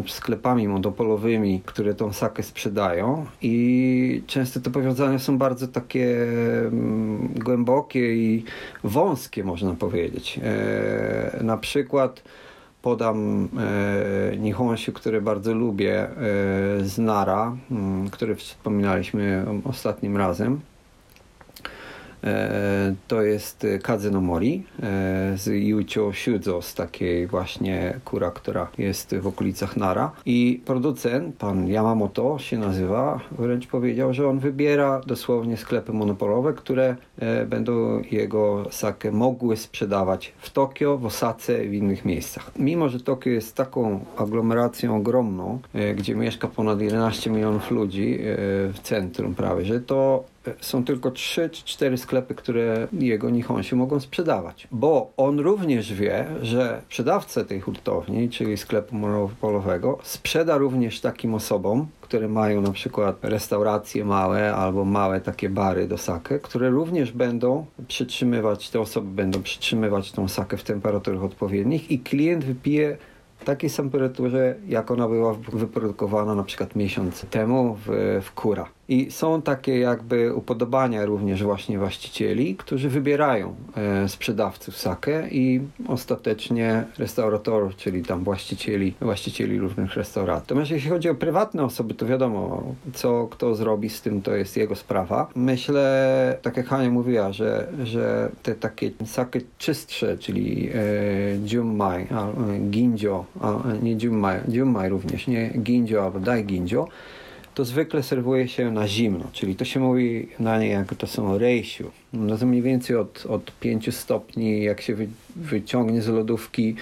sklepami monopolowymi, które tą sakę sprzedają. I często te powiązania są bardzo takie głębokie i wąskie, można powiedzieć. E, na przykład podam e, nihonshu, które bardzo lubię e, z Nara, m, który wspominaliśmy ostatnim razem. E, to jest Kaze no Mori e, z Yucho Shuzo, z takiej właśnie kura, która jest w okolicach Nara. I producent, pan Yamamoto się nazywa, wręcz powiedział, że on wybiera dosłownie sklepy monopolowe, które e, będą jego sakę mogły sprzedawać w Tokio, w Osace i w innych miejscach. Mimo, że Tokio jest taką aglomeracją ogromną, e, gdzie mieszka ponad 11 milionów ludzi e, w centrum prawie, że to e, są tylko trzy czy cztery sklepy, które jego Nihonshu mogą sprzedawać. Bo on również wie, że sprzedawca tej hurtowni, czyli sklepu monopolowego, sprzeda również takim osobom, które mają na przykład restauracje małe albo małe takie bary do sake, które również będą przytrzymywać, te osoby będą przytrzymywać tą sakę w temperaturach odpowiednich i klient wypije takiej temperaturze, jak ona była wyprodukowana na przykład miesiąc temu w, w Kura. I są takie jakby upodobania również właśnie właścicieli, którzy wybierają e, sprzedawców sake i ostatecznie restauratorów, czyli tam właścicieli, właścicieli różnych restauracji. Natomiast jeśli chodzi o prywatne osoby, to wiadomo, co kto zrobi z tym, to jest jego sprawa. Myślę, tak jak Hania mówiła, że, że te takie sake czystsze, czyli e, Junmai, a, Ginjo, a, nie Junmai, Junmai również, nie Ginjo albo Dai Ginjo, to zwykle serwuje się na zimno, czyli to się mówi na nie jak to są rejsiu. No to mniej więcej od, od 5 stopni, jak się wy, wyciągnie z lodówki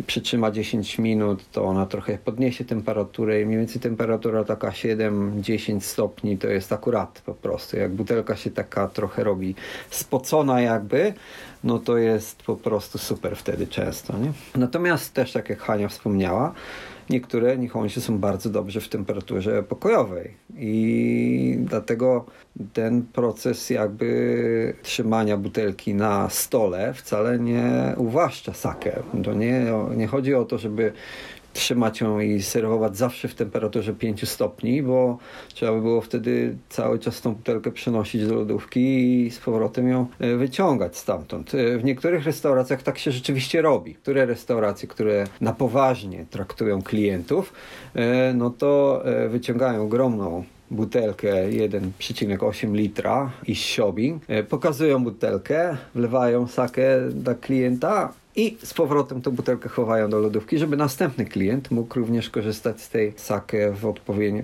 i przytrzyma 10 minut, to ona trochę podniesie temperaturę i mniej więcej temperatura taka 7-10 stopni to jest akurat po prostu. Jak butelka się taka trochę robi spocona jakby, no to jest po prostu super wtedy często. Nie? Natomiast też tak jak Hania wspomniała, niektóre Nihonshu są bardzo dobrze w temperaturze pokojowej i dlatego ten proces jakby trzymania butelki na stole wcale nie uwłaszcza sakę. To nie, nie chodzi o to, żeby trzymać ją i serwować zawsze w temperaturze 5 stopni, bo trzeba by było wtedy cały czas tą butelkę przenosić do lodówki i z powrotem ją e, wyciągać stamtąd. E, w niektórych restauracjach tak się rzeczywiście robi. Które restauracje, które na poważnie traktują klientów, e, no to wyciągają ogromną butelkę 1,8 litra i shopping, pokazują butelkę, wlewają sakę dla klienta, i z powrotem tą butelkę chowają do lodówki, żeby następny klient mógł również korzystać z tej sake w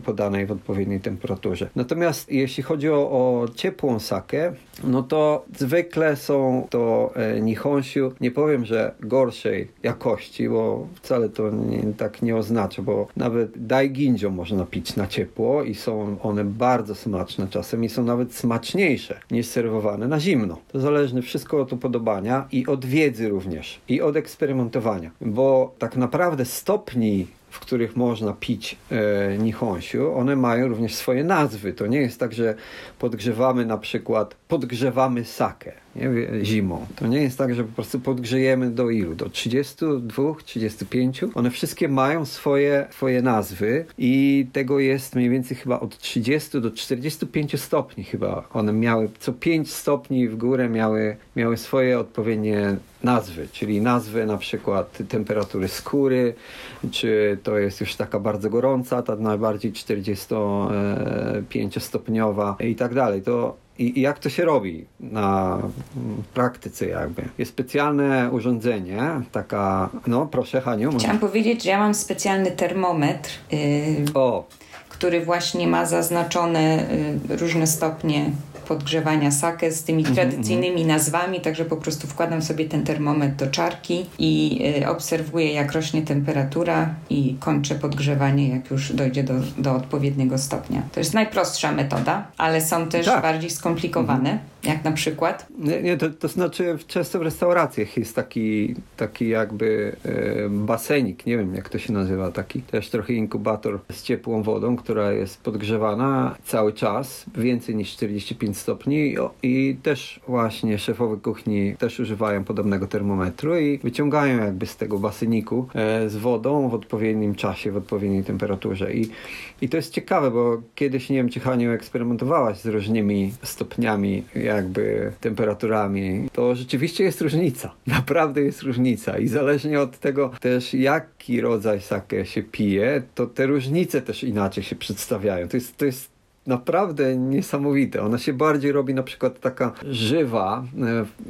podanej w odpowiedniej temperaturze. Natomiast jeśli chodzi o, o ciepłą sakę, no to zwykle są to e, nihonshu, nie powiem, że gorszej jakości, bo wcale to nie, tak nie oznacza, bo nawet daiginjo można pić na ciepło i są one bardzo smaczne czasem i są nawet smaczniejsze niż serwowane na zimno. To zależy wszystko od upodobania i od wiedzy również i od eksperymentowania, bo tak naprawdę stopni w których można pić e, nihonshu, one mają również swoje nazwy. To nie jest tak, że podgrzewamy na przykład, podgrzewamy sakę nie, zimą. To nie jest tak, że po prostu podgrzejemy do ilu? Do 32, 35? One wszystkie mają swoje, swoje nazwy i tego jest mniej więcej chyba od 30 do 45 stopni chyba. One miały, co 5 stopni w górę miały, miały swoje odpowiednie nazwy, czyli nazwy na przykład temperatury skóry, czy to jest już taka bardzo gorąca, ta najbardziej 45 stopniowa i tak dalej. To i, I, jak to się robi na praktyce jakby? Jest specjalne urządzenie, taka, no proszę Haniu. Chciałam powiedzieć, że ja mam specjalny termometr, yy, który właśnie ma zaznaczone yy, różne stopnie podgrzewania sake z tymi mhm, tradycyjnymi nazwami, także po prostu wkładam sobie ten termometr do czarki i y, obserwuję jak rośnie temperatura i kończę podgrzewanie jak już dojdzie do, do odpowiedniego stopnia. To jest najprostsza metoda, ale są też tak. bardziej skomplikowane. Jak na przykład? Nie, nie to, to znaczy często w restauracjach jest taki, taki jakby e, basenik, nie wiem jak to się nazywa, taki też trochę inkubator z ciepłą wodą, która jest podgrzewana cały czas, więcej niż 45 stopni i, i też właśnie szefowie kuchni też używają podobnego termometru i wyciągają jakby z tego baseniku e, z wodą w odpowiednim czasie, w odpowiedniej temperaturze i, i to jest ciekawe, bo kiedyś, nie wiem czy Haniu eksperymentowałaś z różnymi stopniami jakby temperaturami, to rzeczywiście jest różnica. Naprawdę jest różnica i zależnie od tego też jaki rodzaj sake się pije, to te różnice też inaczej się przedstawiają. To jest, to jest naprawdę niesamowite. Ona się bardziej robi na przykład taka żywa,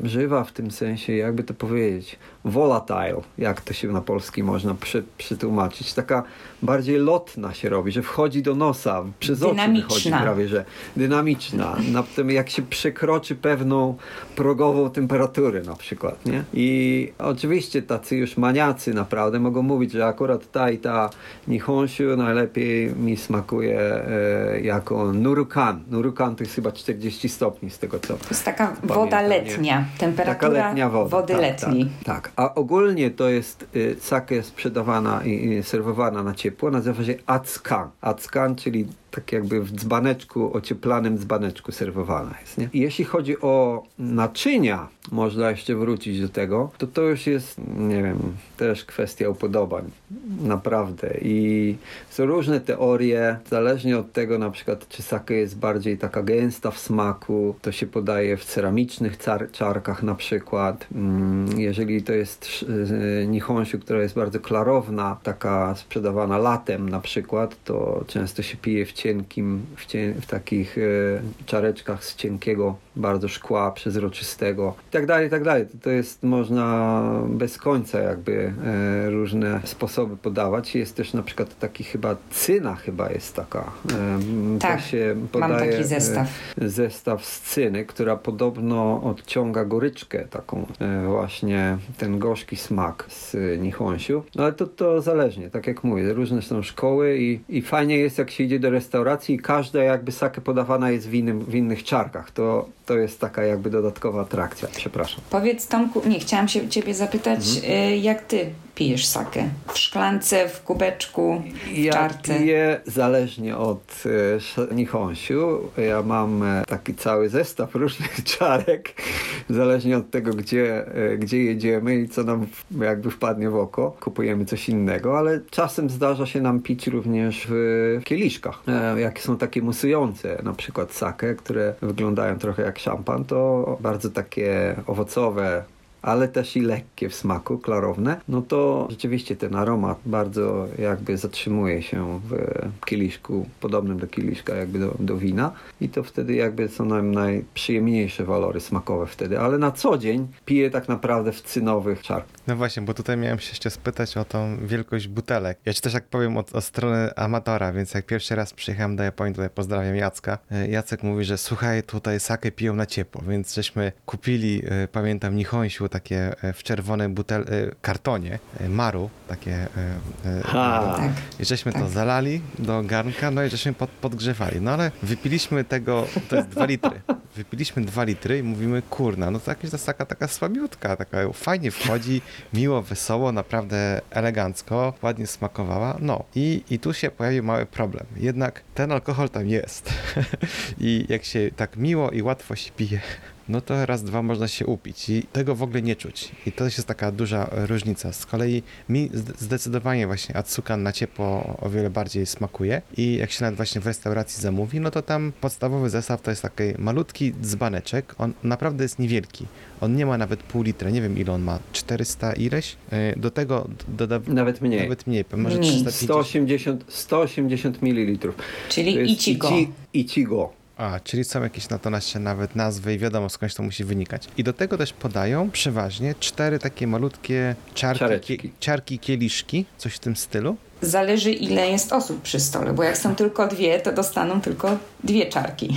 e, żywa w tym sensie, jakby to powiedzieć, volatile, jak to się na polski można przy, przytłumaczyć. Taka bardziej lotna się robi, że wchodzi do nosa, przez oczy wychodzi prawie, że dynamiczna. Na tym jak się przekroczy pewną progową temperaturę na przykład, nie? I oczywiście tacy już maniacy naprawdę mogą mówić, że akurat ta i ta Nihonshu najlepiej mi smakuje, e, jak on o Nurukan. Nurukan to jest chyba 40 stopni z tego co To jest taka Pamiętam, woda nie? letnia, temperatura Taka letnia woda. wody tak, letniej. Tak, tak. A ogólnie to jest y, sake sprzedawana i, serwowana na ciepło. Nazywa się ackan. Ackan, czyli tak jakby w dzbaneczku, ocieplanym dzbaneczku serwowana jest. Nie? Jeśli chodzi o naczynia, można jeszcze wrócić do tego, to to już jest, nie wiem, też kwestia upodobań. Naprawdę. I są różne teorie, zależnie od tego na przykład, czy sake jest bardziej taka gęsta w smaku, to się podaje w ceramicznych czarkach na przykład. Mm, Jeżeli to jest y, nihonshu, która jest bardzo klarowna, taka sprzedawana latem na przykład, to często się pije w cienkim, w, cie- w takich y, czareczkach z cienkiego bardzo szkła przezroczystego i tak dalej, i tak dalej. To, to jest można bez końca jakby e, różne sposoby podawać. Jest też na przykład taki chyba cyna chyba jest taka. E, Tak, się mam podaje, taki zestaw. E, zestaw z cyny, która podobno odciąga goryczkę taką e, właśnie ten gorzki smak z nihonsiu. No ale to, to zależnie, tak jak mówię, różne są szkoły i, i fajnie jest jak się idzie do restauracji i każda jakby sake podawana jest w, innym, w innych czarkach. To, to jest taka jakby dodatkowa atrakcja. Przepraszam. Powiedz Tomku, nie, chciałam się ciebie zapytać, Mhm. y, jak ty pijesz sakę? W szklance, w kubeczku, w Ja czarce? piję zależnie od e, nihonsiu. Ja mam e, taki cały zestaw różnych czarek, zależnie od tego, gdzie, e, gdzie jedziemy i co nam jakby wpadnie w oko. Kupujemy coś innego, ale czasem zdarza się nam pić również w kieliszkach. E, Jak są takie musujące, na przykład sake, które wyglądają trochę jak szampan, to bardzo takie owocowe, ale też i lekkie w smaku, klarowne, no to rzeczywiście ten aromat bardzo jakby zatrzymuje się w kieliszku, podobnym do kieliszka jakby do, do wina i to wtedy jakby są nam najprzyjemniejsze walory smakowe wtedy, ale na co dzień piję tak naprawdę w cynowych czarkach. No właśnie, bo tutaj miałem się jeszcze spytać o tą wielkość butelek. Ja ci też jak powiem od, od strony amatora, więc jak pierwszy raz przyjechałem do Japonii, tutaj pozdrawiam Jacka. E, Jacek mówi, że słuchaj, tutaj sake piją na ciepło, więc żeśmy kupili, e, pamiętam, Nihonsiu, takie e, w czerwonej butel, e, kartonie, e, maru, takie Ha. I żeśmy to Tak. zalali do garnka, no i żeśmy pod, podgrzewali. No ale wypiliśmy tego, to jest 2 litry. Wypiliśmy 2 litry i mówimy, kurna, no to jakaś ta taka, taka słabiutka, taka fajnie wchodzi, miło, wesoło, naprawdę elegancko, ładnie smakowała. No i, i tu się pojawił mały problem. Jednak ten alkohol tam jest. I jak się tak miło i łatwo się pije, no to raz, dwa można się upić i tego w ogóle nie czuć. I to też jest taka duża różnica. Z kolei mi zde- zdecydowanie właśnie Atsukan na ciepło o wiele bardziej smakuje i jak się nawet właśnie w restauracji zamówi, no to tam podstawowy zestaw to jest taki malutki dzbaneczek, on naprawdę jest niewielki. On nie ma nawet pół litra, nie wiem ile on ma, 400 ileś? E, Do tego doda... Nawet mniej. Nawet mniej, może Mniej. 350. 180, 180 ml. Czyli Ichigo. Ichigo. A, czyli są jakieś na to nasze nawet nazwy i wiadomo skądś to musi wynikać. I do tego też podają przeważnie cztery takie malutkie czarki, Czareczki. kie, czarki kieliszki, coś w tym stylu. Zależy ile jest osób przy stole, bo jak są tylko dwie, to dostaną tylko dwie czarki.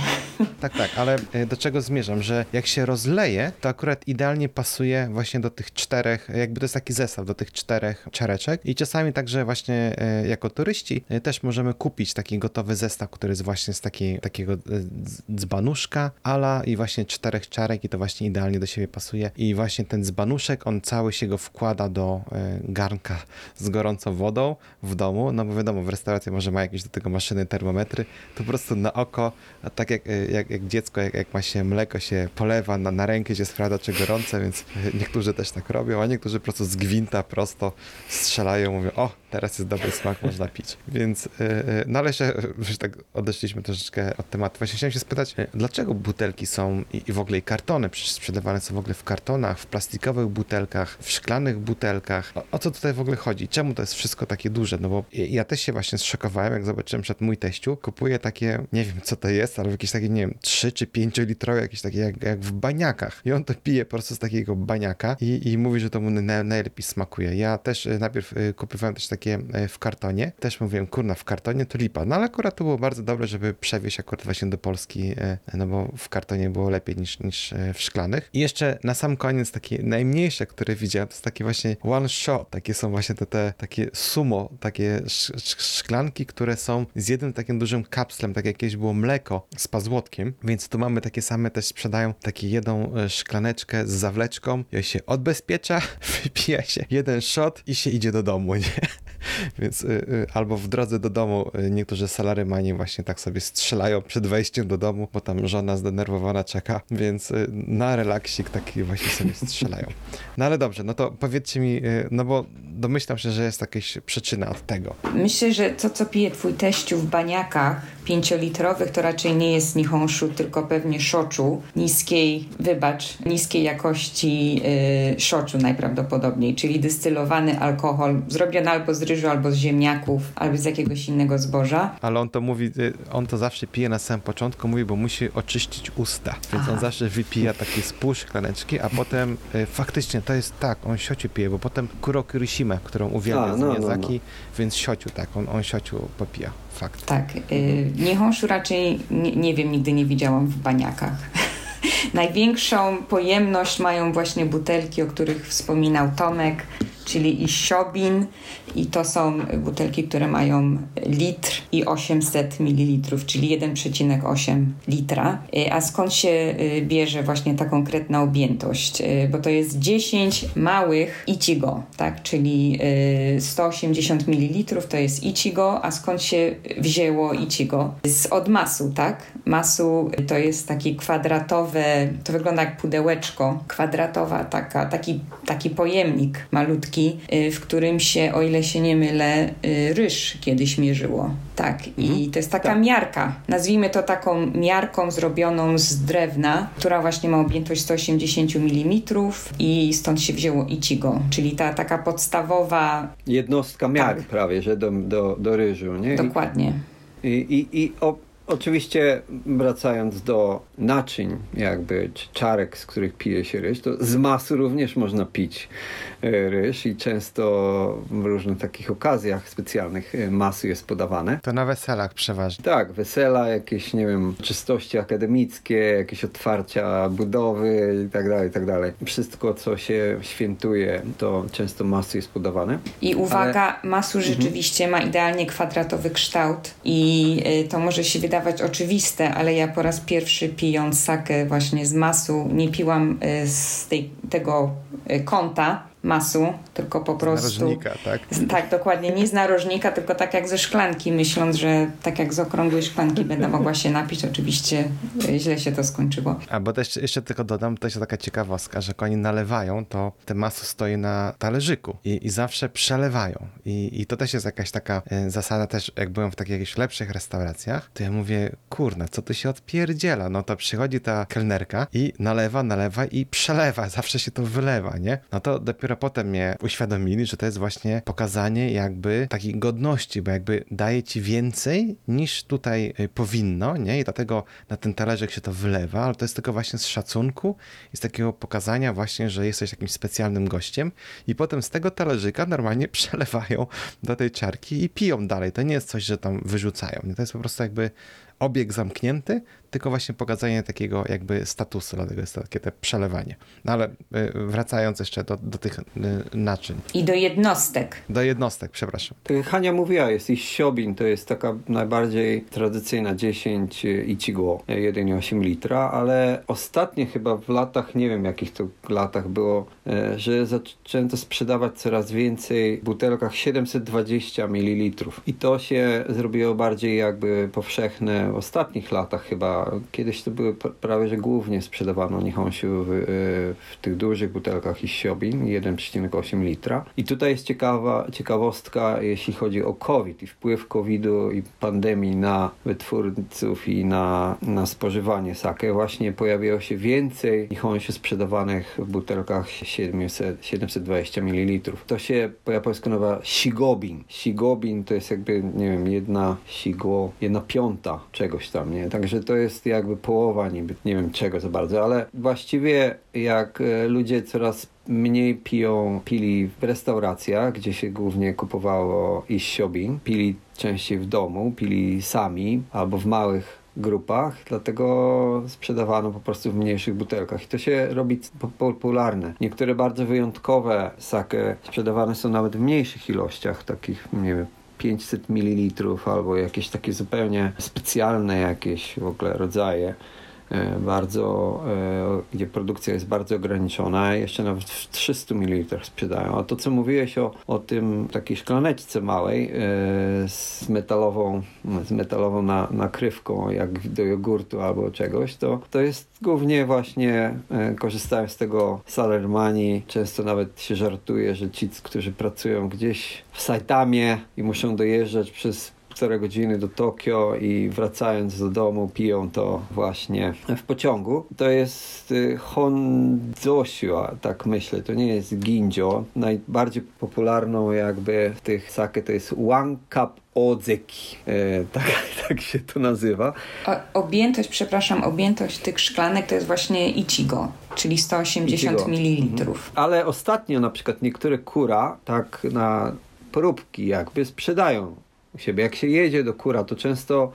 Tak, tak, ale e, do czego zmierzam, że jak się rozleje, to akurat idealnie pasuje właśnie do tych czterech, jakby to jest taki zestaw do tych czterech czareczek i czasami także właśnie e, jako turyści e, też możemy kupić taki gotowy zestaw, który jest właśnie z takiego dz- dzbanuszka, ala i właśnie czterech czarek i to właśnie idealnie do siebie pasuje i właśnie ten dzbanuszek, on cały się go wkłada do garnka z gorącą wodą w domu, no bo wiadomo, w restauracji może ma jakieś do tego maszyny, termometry, to po prostu na oko, tak jak, e, jak, jak dziecko, jak, jak ma się mleko, się polewa na, na rękę, się sprawdza, czy gorące, więc niektórzy też tak robią, a niektórzy po prostu z gwinta prosto strzelają, mówią, o, teraz jest dobry smak, można pić. Więc, e, e, no ale jeszcze, e, już tak odeszliśmy troszeczkę od tematu. Właśnie chciałem się spytać, dlaczego butelki są i, w ogóle i kartony, przecież sprzedawane są w ogóle w kartonach, w plastikowych butelkach, w szklanych butelkach. O, o co tutaj w ogóle chodzi? Czemu to jest wszystko takie duże? No bo ja- też się właśnie zszokowałem, jak zobaczyłem przed mój teściu, kupuje takie, nie wiem co to jest, ale jakieś takie, nie wiem, 3 czy 5 litrowe, jakieś takie jak, jak w baniakach. I on to pije po prostu z takiego baniaka i, i mówi, że to mu na, najlepiej smakuje. Ja też najpierw kupowałem też takie takie e, w kartonie. Też mówiłem, kurna, w kartonie to lipa. No ale akurat to było bardzo dobre, żeby przewieźć akurat właśnie do Polski, e, no bo w kartonie było lepiej niż, niż e, w szklanych. I jeszcze na sam koniec takie najmniejsze, które widziałem, to jest takie właśnie one shot, takie są właśnie te, te takie sumo, takie sz, sz, szklanki, które są z jednym takim dużym kapslem, tak jak jakieś było mleko z pazłotkiem, więc tu mamy takie same, też sprzedają takie jedną szklaneczkę z zawleczką, ja się odbezpiecza, wypija się jeden shot i się idzie do domu, nie? Więc y, y, albo w drodze do domu y, niektórzy salarymani właśnie tak sobie strzelają przed wejściem do domu, bo tam żona zdenerwowana czeka, więc na relaksik taki właśnie sobie strzelają. No ale dobrze, no to powiedzcie mi, no bo domyślam się, że jest jakaś przyczyna od tego. Myślę, że to, co pije twój teściu w baniakach pięciolitrowych, to raczej nie jest nihonshu, tylko pewnie shoczu niskiej, wybacz, niskiej jakości yy, shoczu najprawdopodobniej, czyli dystylowany alkohol, zrobiony albo z ryżu, albo z ziemniaków, albo z jakiegoś innego zboża. Ale on to mówi, y, on to zawsze pije na samym początku, mówi, bo musi oczyścić usta, więc on Aha. zawsze wypija takie z pół szklaneczki, a potem y, faktycznie to jest tak, on siociu pije, bo potem Kuro Kirishima, którą uwielbia A, z no, no, Miyazaki, więc siociu, tak, on, on siociu popija, fakt. Tak, yy, nihonshu raczej nie, nie wiem, nigdy nie widziałam w baniakach. Największą pojemność mają właśnie butelki, o których wspominał Tomek, czyli i Siobin i to są butelki, które mają litr i 800 ml, czyli 1,8 litra. Y, A skąd się y, bierze właśnie ta konkretna objętość? Y, Bo to jest 10 małych Ichigo, tak? czyli y, 180 ml to jest Ichigo, a skąd się wzięło Ichigo? Z od masu, tak? Masu to jest takie kwadratowe, to wygląda jak pudełeczko, kwadratowa taka, taki, taki pojemnik malutki, y, w którym się, o ile się nie mylę, y, ryż kiedyś mierzyło. Tak, i to jest taka Tak. miarka. Nazwijmy to taką miarką zrobioną z drewna, która właśnie ma objętość 180 mm i stąd się wzięło Ichigo, czyli ta taka podstawowa, Jednostka miary Tak. prawie, że do, do, do ryżu, nie? Dokładnie. I, i, i o, oczywiście wracając do naczyń, jakby czy czarek, z których pije się ryż, to z masu również można pić e, ryż i często w różnych takich okazjach specjalnych e, masy jest podawane. To na weselach przeważnie. Tak, wesela, jakieś, nie wiem, czystości akademickie, jakieś otwarcia budowy i tak dalej, i tak dalej. Wszystko, co się świętuje, to często masy jest podawane. I uwaga, masu rzeczywiście ma idealnie kwadratowy kształt i y, to może się wydawać oczywiste, ale ja po raz pierwszy pijąc sakę właśnie z masu, nie piłam y, z tej, tego y, kąta masu, tylko po prostu... Narożnika, tak? Z- Tak, dokładnie. Nie z narożnika, tylko tak jak ze szklanki, myśląc, że tak jak z okrągłej szklanki będę mogła się napić. Oczywiście y, źle się to skończyło. A bo też jeszcze tylko dodam, to jest taka ciekawostka, że jak oni nalewają, to te masło stoi na talerzyku i, i zawsze przelewają. I, I to też jest jakaś taka e, zasada też, jak byłem w takich jakichś lepszych restauracjach, to ja mówię, kurna, co tu się odpierdziela? No to przychodzi ta kelnerka i nalewa, nalewa i przelewa, zawsze się to wylewa, nie? No to dopiero potem mnie uświadomili, że to jest właśnie pokazanie jakby takiej godności, bo jakby daje ci więcej niż tutaj y, powinno, nie? I dlatego na ten talerzyk się to wylewa, ale to jest tylko właśnie z szacunku i z takiego pokazania właśnie, że jesteś jakimś specjalnym gościem i potem z tego talerzyka normalnie przelewają do tej czarki i piją dalej. To nie jest coś, że tam wyrzucają, nie? To jest po prostu jakby obieg zamknięty, tylko właśnie pokazanie takiego jakby statusu, dlatego jest to takie te przelewanie. No ale y, wracając jeszcze do, do tych y, naczyń, I do jednostek. do jednostek, przepraszam. Hania mówiła, jest i siobin, to jest taka najbardziej tradycyjna 10 Ichigo, 1,8 litra, ale ostatnie chyba w latach, nie wiem jakich to latach było, że zaczęto sprzedawać coraz więcej w butelkach 720 ml. I to się zrobiło bardziej jakby powszechne w ostatnich latach chyba. Kiedyś to były pra- prawie, że głównie sprzedawano Nihonshu w, e, w tych dużych butelkach i siobin 1,8 litra. I tutaj jest ciekawa, ciekawostka, jeśli chodzi o COVID i wpływ COVID-u i pandemii na wytwórców i na, na spożywanie sake. Właśnie pojawiło się więcej Nihonshu sprzedawanych w butelkach 700, 720 ml. To się po japońsku nazywa shigobin. Shigobin to jest jakby, nie wiem, jedna shigo, jedna piąta, czegoś tam, nie? Także to jest jakby połowa niby, nie wiem czego za bardzo, ale właściwie jak e, ludzie coraz mniej piją, pili w restauracjach, gdzie się głównie kupowało i siobin, pili częściej w domu, pili sami albo w małych grupach, dlatego sprzedawano po prostu w mniejszych butelkach i to się robi popularne. Niektóre bardzo wyjątkowe sake sprzedawane są nawet w mniejszych ilościach, takich, nie wiem, 500 ml albo jakieś takie zupełnie specjalne jakieś w ogóle rodzaje. E, bardzo, e, gdzie produkcja jest bardzo ograniczona, jeszcze nawet w 300 ml sprzedają. A to, co mówiłeś o, o tym takiej szklaneczce małej e, z metalową, z metalową na, nakrywką, jak do jogurtu albo czegoś, to, to jest głównie właśnie korzystałem z tego salermani. Często nawet się żartuje, że ci, którzy pracują gdzieś w Saitamie i muszą dojeżdżać przez półtora godziny do Tokio i wracając do domu piją to właśnie w pociągu. To jest y, Honzoshiwa, tak myślę, to nie jest Ginjo. Najbardziej popularną jakby w tych sake to jest One Cup Odzeki, e, tak, tak się to nazywa. O, objętość, przepraszam, objętość tych szklanek to jest właśnie Ichigo, czyli 180 ml. Mhm. Ale ostatnio na przykład niektóre kura tak na próbki jakby sprzedają u siebie. Jak się jedzie do kura, to często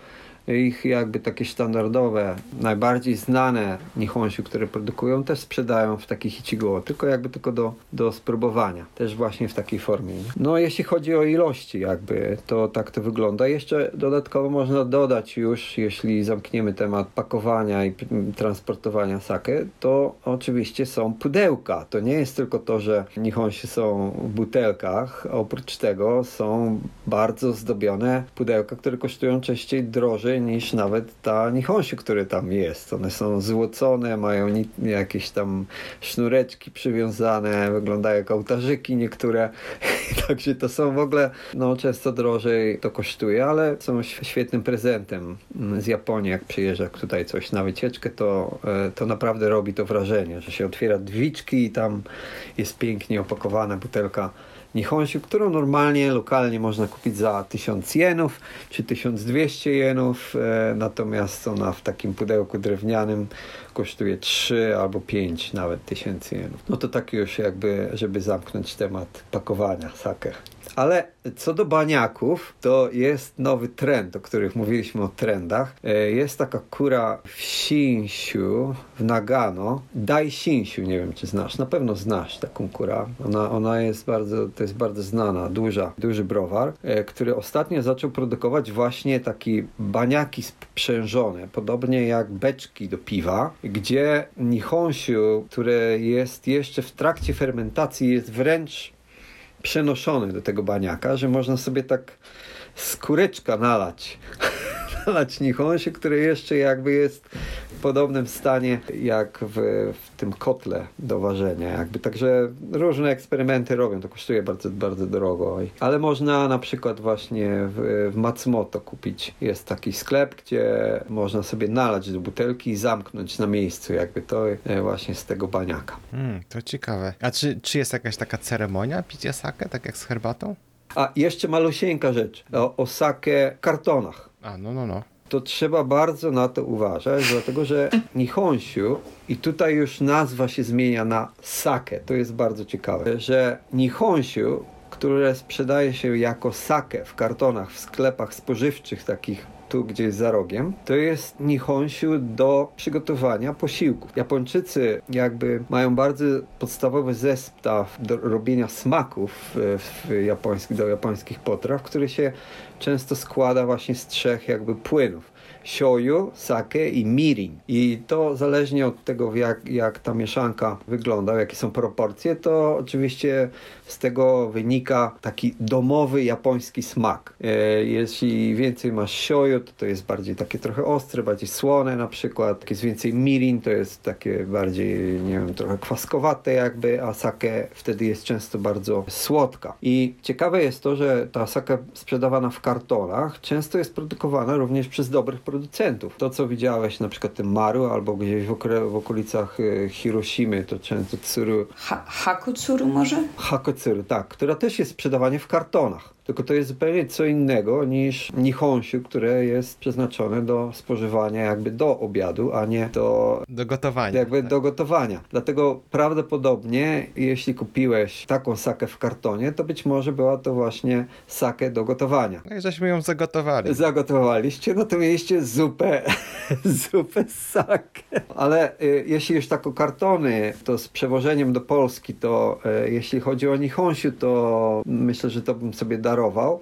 ich jakby takie standardowe, najbardziej znane nihonshu, które produkują, też sprzedają w takich ichigo, tylko jakby tylko do, do spróbowania. Też właśnie w takiej formie. No jeśli chodzi o ilości jakby, to tak to wygląda. Jeszcze dodatkowo można dodać już, jeśli zamkniemy temat pakowania i transportowania sake, to oczywiście są pudełka. To nie jest tylko to, że nihonshu są w butelkach. Oprócz tego są bardzo zdobione pudełka, które kosztują częściej drożej niż nawet ta Nihonshu, który tam jest. One są złocone, mają jakieś tam sznureczki przywiązane, wyglądają jak ołtarzyki niektóre. Także to są w ogóle, no często drożej to kosztuje, ale są świetnym prezentem z Japonii. Jak przyjeżdża tutaj coś na wycieczkę, to, e, to naprawdę robi to wrażenie, że się otwiera drzwiczki i tam jest pięknie opakowana butelka Nihonshu, którą normalnie, lokalnie można kupić za 1000 jenów czy 1200 jenów, e, natomiast ona w takim pudełku drewnianym kosztuje 3 albo 5 nawet tysięcy jenów. No to tak już jakby, żeby zamknąć temat pakowania sake. Ale co do baniaków, to jest nowy trend, o których mówiliśmy o trendach. E, jest taka kura w Shinsiu, w Nagano. Dai Shinsiu, nie wiem czy znasz, na pewno znasz taką kurę. Ona, ona jest bardzo, to jest bardzo znana, duża, duży browar, e, który ostatnio zaczął produkować właśnie takie baniaki sprzężone, podobnie jak beczki do piwa, gdzie Nihonshu, które jest jeszcze w trakcie fermentacji, jest wręcz przenoszony do tego baniaka, że można sobie tak skóreczka nalać. Nalać nihonshu, który jeszcze jakby jest w podobnym stanie jak w, w tym kotle do ważenia. Jakby. Także różne eksperymenty robią. To kosztuje bardzo, bardzo drogo. Ale można na przykład właśnie w, w Matsumoto kupić. Jest taki sklep, gdzie można sobie nalać do butelki i zamknąć na miejscu jakby to e, właśnie z tego baniaka. Hmm, to ciekawe. A czy, czy jest jakaś taka ceremonia picia sake, tak jak z herbatą? A jeszcze malusieńka rzecz. O, o sake w kartonach. A, no, no, no. To trzeba bardzo na to uważać, dlatego że Nihonshu, i tutaj już nazwa się zmienia na sake, to jest bardzo ciekawe, że Nihonshu, które sprzedaje się jako sake w kartonach, w sklepach spożywczych takich tu gdzieś za rogiem, to jest nihonshu do przygotowania posiłków. Japończycy jakby mają bardzo podstawowy zestaw do robienia smaków japońskich, do japońskich potraw, który się często składa właśnie z trzech jakby płynów shoyu, sake i mirin. I to zależnie od tego, jak, jak ta mieszanka wygląda, jakie są proporcje, to oczywiście z tego wynika taki domowy japoński smak. E, jeśli więcej masz shoyu, to to jest bardziej takie trochę ostre, bardziej słone na przykład. Jak jest więcej mirin, to jest takie bardziej, nie wiem, trochę kwaskowate jakby, a sake wtedy jest często bardzo słodka. I ciekawe jest to, że ta sake sprzedawana w kartonach często jest produkowana również przez dobrych producentów. To, co widziałeś na przykład tym Maru albo gdzieś w, w okolicach e, Hiroshimy, to często Tsuru. Ha Hakutsuru może? Hakutsuru, tak, która też jest sprzedawana w kartonach. Tylko to jest zupełnie co innego niż nihonshu, które jest przeznaczone do spożywania jakby do obiadu, a nie do Do gotowania. jakby tak. do gotowania. Dlatego prawdopodobnie, jeśli kupiłeś taką sakę w kartonie, to być może była to właśnie sakę do gotowania. No i żeśmy ją zagotowali. Zagotowaliście, no to mieliście zupę, zupę z sakę. Ale y, jeśli już tak o kartony, to z przewożeniem do Polski, to y, jeśli chodzi o Nihonshu, to myślę, że to bym sobie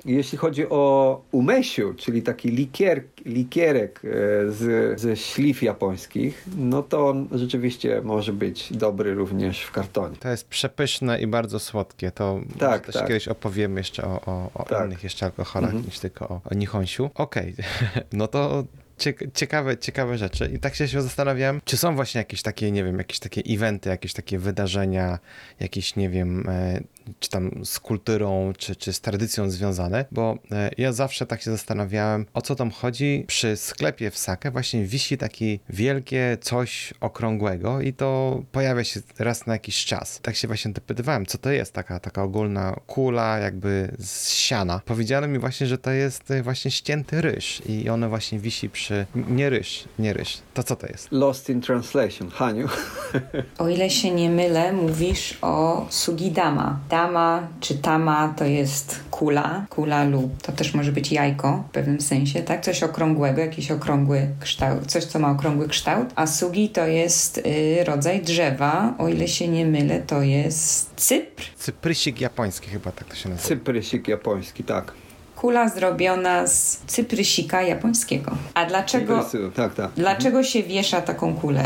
Jeśli chodzi o umesiu, czyli taki likier, likierek y, z, ze śliw japońskich, no to on rzeczywiście może być dobry również w kartonie. To jest przepyszne i bardzo słodkie. To Tak, też tak. kiedyś opowiemy jeszcze o, o, o Tak. innych jeszcze alkoholach Mhm. niż tylko o, o Nihonsiu. Okej, no to ciek- ciekawe, ciekawe rzeczy. I tak się się zastanawiałem, czy są właśnie jakieś takie, nie wiem, jakieś takie eventy, jakieś takie wydarzenia, jakieś, nie wiem, e, czy tam z kulturą, czy, czy z tradycją związane, bo e, ja zawsze tak się zastanawiałem, o co tam chodzi. Przy sklepie w Sake właśnie wisi taki wielkie coś okrągłego i to pojawia się raz na jakiś czas. Tak się właśnie dopytywałem, co to jest taka, taka ogólna kula jakby z siana. Powiedziano mi właśnie, że to jest e, właśnie ścięty ryż i ono właśnie wisi przy... Nie ryż, nie ryż. To co to jest? Lost in translation, Haniu. O ile się nie mylę, mówisz o sugidama. Dama czy tama to jest kula, kula lub to też może być jajko w pewnym sensie, tak? Coś okrągłego, jakiś okrągły kształt, coś co ma okrągły kształt, a sugi to jest y, rodzaj drzewa. O ile się nie mylę, to jest cypr. Cyprysik japoński chyba tak to się nazywa. Cyprysik japoński, tak. Kula zrobiona z cyprysika japońskiego. A dlaczego... Tak, tak. Dlaczego się wiesza taką kulę?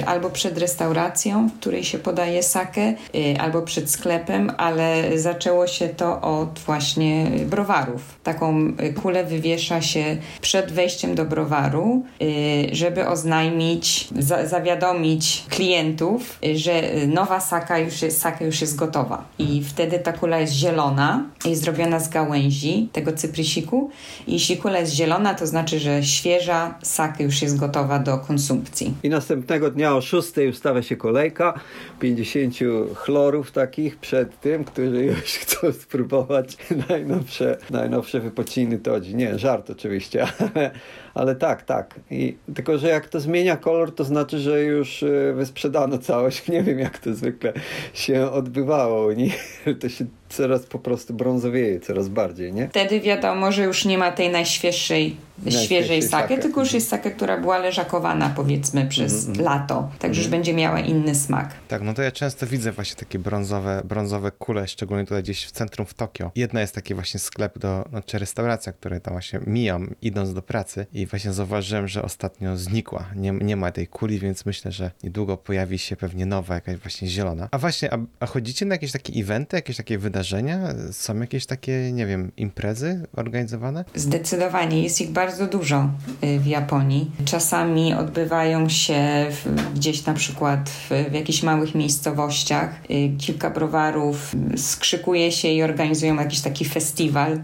Y, Albo przed restauracją, w której się podaje sakę, y, albo przed sklepem, ale zaczęło się to od właśnie browarów. Taką y, kulę wywiesza się przed wejściem do browaru, y, żeby oznajmić, za, zawiadomić klientów, że nowa saka już jest, saka już jest gotowa. I wtedy ta kula jest zielona, jest zrobiona z gałęzi tego cyprysiku. Jeśli kula jest zielona, to znaczy, że świeża saka już jest gotowa do konsumpcji. I następnego dnia o 6 ustawia się kolejka 50 chlorów takich przed tym, którzy już chcą spróbować najnowsze, najnowsze wypociny todzi. Nie, żart oczywiście, ale, ale tak, tak. I, tylko, że jak to zmienia kolor, to znaczy, że już e, wysprzedano całość. Nie wiem, jak to zwykle się odbywało nich. To się coraz po prostu brązowieje, coraz bardziej, nie? Wtedy wiadomo, że już nie ma tej Najświeższej świeżej sake, tylko już jest sake, która była leżakowana powiedzmy przez lato. Także już będzie miała inny smak. Tak, no to ja często widzę właśnie takie brązowe, brązowe kule, szczególnie tutaj gdzieś w centrum w Tokio. Jedna jest taki właśnie sklep do, no, czy restauracja, której tam właśnie mijam idąc do pracy i właśnie zauważyłem, że ostatnio znikła. Nie, nie ma tej kuli, więc myślę, że niedługo pojawi się pewnie nowa, jakaś właśnie zielona. A właśnie, a, a chodzicie na jakieś takie eventy, jakieś takie wydarzenia? Są jakieś takie, nie wiem, imprezy organizowane? Zdecydowanie jest ich bardzo dużo y, w Japonii. Czasami odbywają się gdzieś na przykład w, w jakichś małych miejscowościach. Y, Kilka browarów y, skrzykuje się i organizują jakiś taki festiwal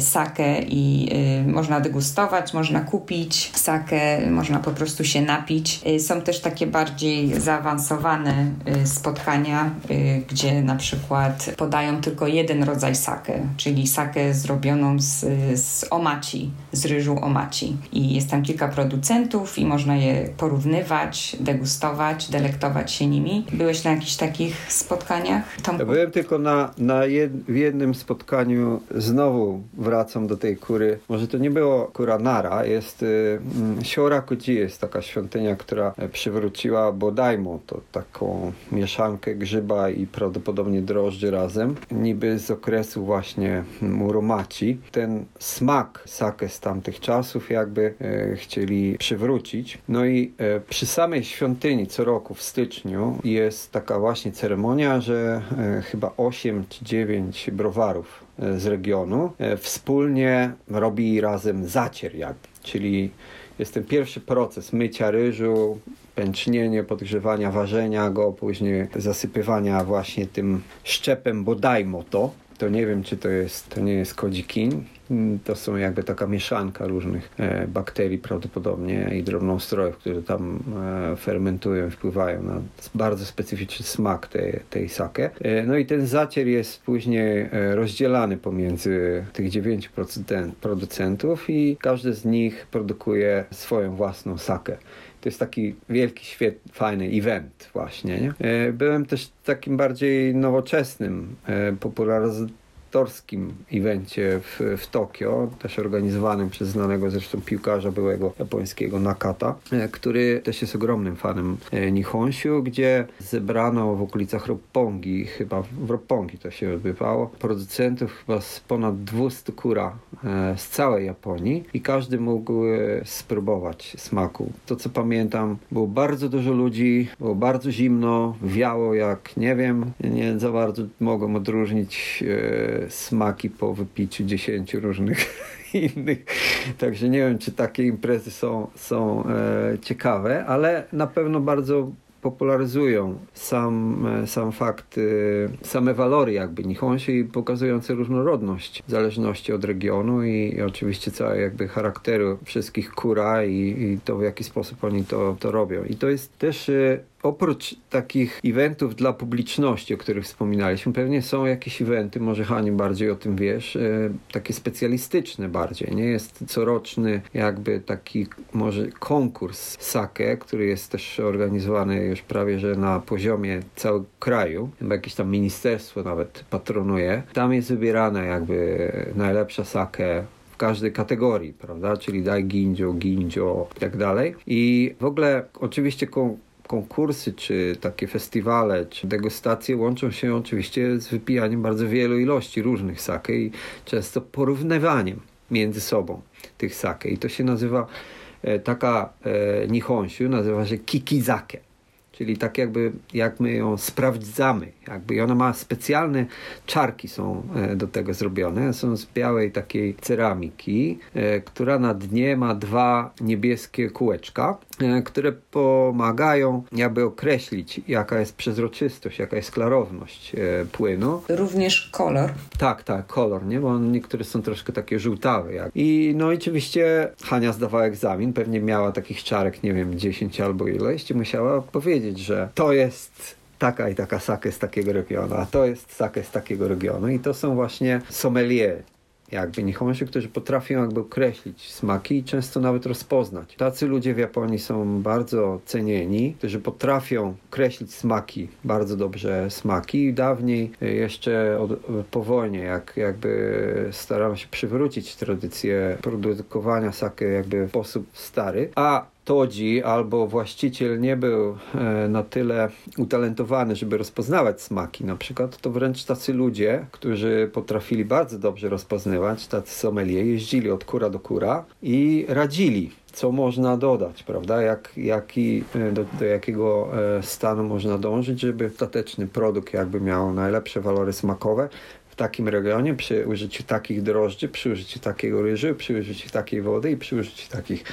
sake i można degustować, można kupić sakę, można po prostu się napić. Są też takie bardziej zaawansowane spotkania, gdzie na przykład podają tylko jeden rodzaj sake, czyli sakę zrobioną z, z omaci, z ryżu omaci. I jest tam kilka producentów i można je porównywać, degustować, delektować się nimi. Byłeś na jakichś takich spotkaniach? Tomku? Ja byłem tylko na, na jed, w jednym spotkaniu, znowu wracam do tej kury. Może to nie było kura Nara, jest y, mm, Shiorakuji, jest taka świątynia, która przywróciła Bodaimo, to taką mieszankę grzyba i prawdopodobnie drożdży razem, niby z okresu właśnie Muromaci. Ten smak sake z tamtych czasów jakby e, chcieli przywrócić. No i e, przy samej świątyni co roku w styczniu jest taka właśnie ceremonia, że e, chyba 8 czy 9 browarów z regionu wspólnie robi razem zacier jakby, czyli jest ten pierwszy proces mycia ryżu, pęcznienie, podgrzewania, ważenia go, później zasypywania właśnie tym szczepem bodajmo to. To nie wiem, czy to jest, to nie jest kodzikin. To są jakby taka mieszanka różnych e, bakterii prawdopodobnie i drobnoustrojów, które tam e, fermentują i wpływają na bardzo specyficzny smak tej, tej sake. E, no i ten zacier jest później e, rozdzielany pomiędzy tych dziewięciu producentów i każdy z nich produkuje swoją własną sakę. To jest taki wielki, świet, fajny event właśnie. Nie? E, Byłem też takim bardziej nowoczesnym, e, popularyzatorskim evencie w, w Tokio, też organizowanym przez znanego zresztą piłkarza byłego japońskiego Nakata, e, który też jest ogromnym fanem e, Nihonshu, gdzie zebrano w okolicach Roppongi, chyba w Roppongi to się odbywało, producentów chyba z ponad 200 kura e, z całej Japonii i każdy mógł spróbować smaku. To co pamiętam, było bardzo dużo ludzi, było bardzo zimno, wiało jak nie wiem, nie za bardzo mogłem odróżnić smaki po wypiciu 10 różnych innych. Także nie wiem, czy takie imprezy są, są e, ciekawe, ale na pewno bardzo popularyzują sam, e, sam fakt, e, same walory jakby Nihonshi pokazujące różnorodność w zależności od regionu i, i oczywiście całe jakby charakteru wszystkich kura i, i to w jaki sposób oni to, to robią. I to jest też oprócz takich eventów dla publiczności, o których wspominaliśmy, pewnie są jakieś eventy, może Hani bardziej o tym wiesz, e, takie specjalistyczne bardziej, nie? Jest coroczny jakby taki może konkurs sake, który jest też organizowany już prawie, że na poziomie całego kraju, chyba jakieś tam ministerstwo nawet patronuje. Tam jest wybierana jakby najlepsza sake w każdej kategorii, prawda? Czyli dai ginjo, ginjo i tak dalej. I w ogóle oczywiście konkursy, czy takie festiwale, czy degustacje łączą się oczywiście z wypijaniem bardzo wielu ilości różnych sake i często porównywaniem między sobą tych sake. I to się nazywa, e, taka e, nazywa się kikizake. Czyli tak jakby, jak my ją sprawdzamy, jakby i ona ma specjalne czarki są e, do tego zrobione. Są z białej takiej ceramiki, e, która na dnie ma dwa niebieskie kółeczka, e, które pomagają jakby określić, jaka jest przezroczystość, jaka jest klarowność płynu. Również kolor. Tak, tak, kolor, nie? Bo niektóre są troszkę takie żółtawe. Jak. I no i oczywiście Hania zdawała egzamin, pewnie miała takich czarek, nie wiem, 10 albo ileś i musiała powiedzieć, że to jest taka i taka sake z takiego regionu, a to jest sake z takiego regionu i to są właśnie sommelier, jakby Nihonshu, którzy potrafią jakby określić smaki i często nawet rozpoznać. Tacy ludzie w Japonii są bardzo cenieni, którzy potrafią określić smaki, bardzo dobrze smaki. Dawniej e, jeszcze od, po wojnie, jak jakby starano się przywrócić tradycję produkowania sake jakby w sposób stary, a Todzi albo właściciel nie był e, na tyle utalentowany, żeby rozpoznawać smaki na przykład, to wręcz tacy ludzie, którzy potrafili bardzo dobrze rozpoznawać, tacy sommelier, jeździli od kura do kura i radzili, co można dodać, prawda? Jak, jaki, e, do, do jakiego e, stanu można dążyć, żeby ostateczny produkt jakby miał najlepsze walory smakowe w takim regionie, przy użyciu takich drożdży, przy użyciu takiego ryżu, przy użyciu takiej wody i przy użyciu takich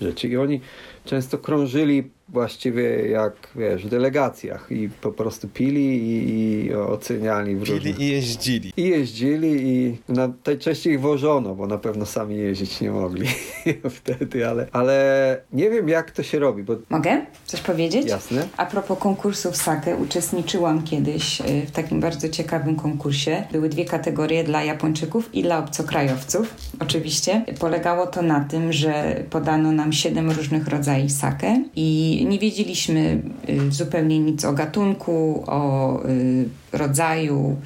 rzeczy. I oni często krążyli właściwie jak, wiesz, w delegacjach i po prostu pili i, i oceniali w różnych... Pili i jeździli. I jeździli i na, najczęściej ich wożono, bo na pewno sami jeździć nie mogli wtedy, ale, ale nie wiem jak to się robi, bo Mogę coś powiedzieć? jasne. A propos konkursów sake, uczestniczyłam kiedyś y, w takim bardzo ciekawym konkursie. Były dwie kategorie dla Japończyków i dla obcokrajowców. Oczywiście polegało to na tym, że podano nam siedem różnych rodzajów sake i nie wiedzieliśmy y, zupełnie nic o gatunku, o y, rodzaju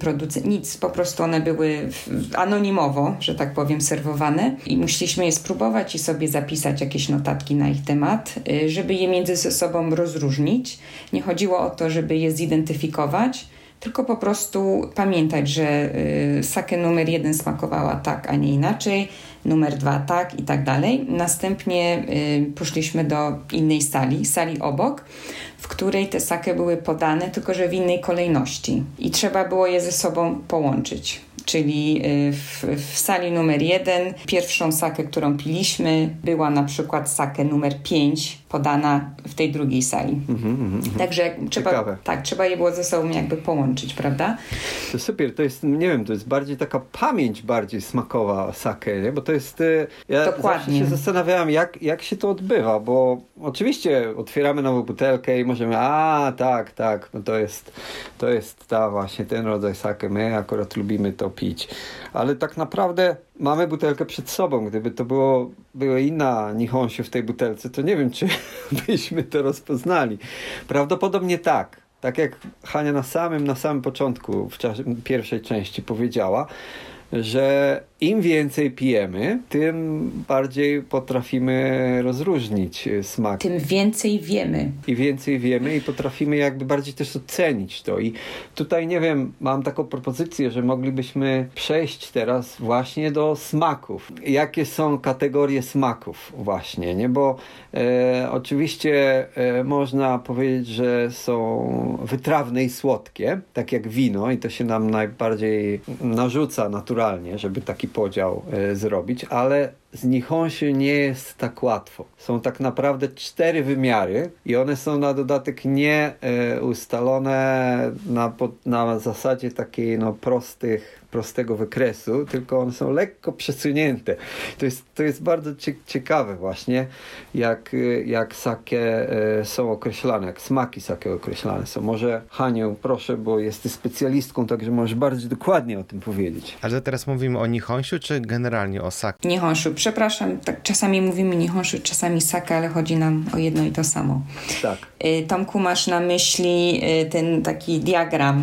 producent, nic, po prostu one były anonimowo, że tak powiem, serwowane i musieliśmy je spróbować i sobie zapisać jakieś notatki na ich temat, y, żeby je między sobą rozróżnić. Nie chodziło o to, żeby je zidentyfikować, tylko po prostu pamiętać, że y, sake numer jeden smakowała tak, a nie inaczej, numer dwa tak i tak dalej. Następnie y, poszliśmy do innej sali, sali obok, w której te sake były podane, tylko że w innej kolejności i trzeba było je ze sobą połączyć. Czyli y, w, w sali numer jeden pierwszą sakę, którą piliśmy, była na przykład sakę numer 5 podana w tej drugiej sali. Także trzeba, Ciekawe. tak, trzeba je było ze sobą jakby połączyć, prawda? To super, to jest, nie wiem, to jest bardziej taka pamięć bardziej smakowa sake, nie? Bo to jest, e, ja Dokładnie. zawsze się zastanawiałem, jak, jak się to odbywa, bo oczywiście otwieramy nową butelkę i możemy, a tak, tak, no to jest, to jest ta właśnie, ten rodzaj sake, my akurat lubimy to pić, ale tak naprawdę mamy butelkę przed sobą, gdyby to było, była inna nihonshu w tej butelce, to nie wiem, czy byśmy to rozpoznali. Prawdopodobnie tak. Tak jak Hania na samym, na samym początku, w czasie pierwszej części powiedziała, że im więcej pijemy, tym bardziej potrafimy rozróżnić e, smak. Tym więcej wiemy. I więcej wiemy i potrafimy jakby bardziej też ocenić to. I tutaj nie wiem, mam taką propozycję, że moglibyśmy przejść teraz właśnie do smaków. Jakie są kategorie smaków właśnie, nie? Bo e, oczywiście e, można powiedzieć, że są wytrawne i słodkie, tak jak wino i to się nam najbardziej narzuca naturalnie, żeby taki podział e, zrobić, ale z Nihonshu nie jest tak łatwo. Są tak naprawdę cztery wymiary i one są na dodatek nie e, ustalone na, na zasadzie takiej no, prostych, prostego wykresu, tylko one są lekko przesunięte. To jest, to jest bardzo cie, ciekawe właśnie, jak, e, jak sake e, są określane, jak smaki sake określane są. Może Haniu, proszę, bo jesteś specjalistką, także możesz bardziej dokładnie o tym powiedzieć. Ale teraz mówimy o Nihonshu, czy generalnie o sake? Nihonshu, przepraszam, tak czasami mówimy Nihonshu, czasami sake, ale chodzi nam o jedno i to samo. Tak. Y, Tomku, masz na myśli y, ten taki diagram.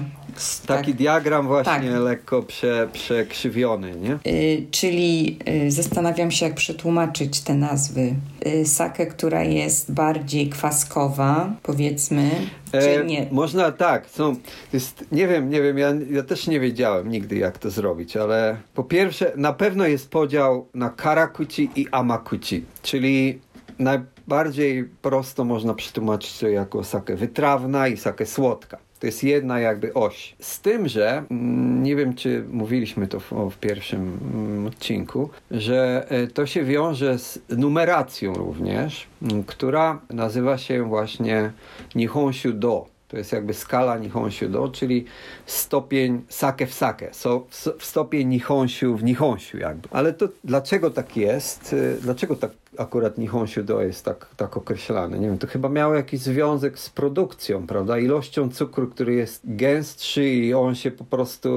Taki tak. diagram właśnie Tak. lekko prze, przekrzywiony, nie? Y, czyli y, zastanawiam się, jak przetłumaczyć te nazwy. Y, sakę, która jest bardziej kwaskowa, powiedzmy, czy E, nie? Można tak, są, jest, nie wiem, nie wiem, ja, ja też nie wiedziałem nigdy jak to zrobić, ale po pierwsze na pewno jest podział na karakuchi i amakuchi, czyli najbardziej prosto można przetłumaczyć to jako sakę wytrawna i sakę słodka. To jest jedna jakby oś. Z tym, że mm, nie wiem, czy mówiliśmy to w, w pierwszym mm, odcinku, że e, to się wiąże z numeracją również, mm, która nazywa się właśnie Nihonshu Do. To jest jakby skala Nihonshu Do, czyli stopień sake w sake, so, w, stopień Nihonshu w Nihonshu jakby. Ale to dlaczego tak jest? Y, Dlaczego tak akurat Nihonshu Do jest tak, tak określane? Nie wiem, to chyba miało jakiś związek z produkcją, prawda? Ilością cukru, który jest gęstszy i on się po prostu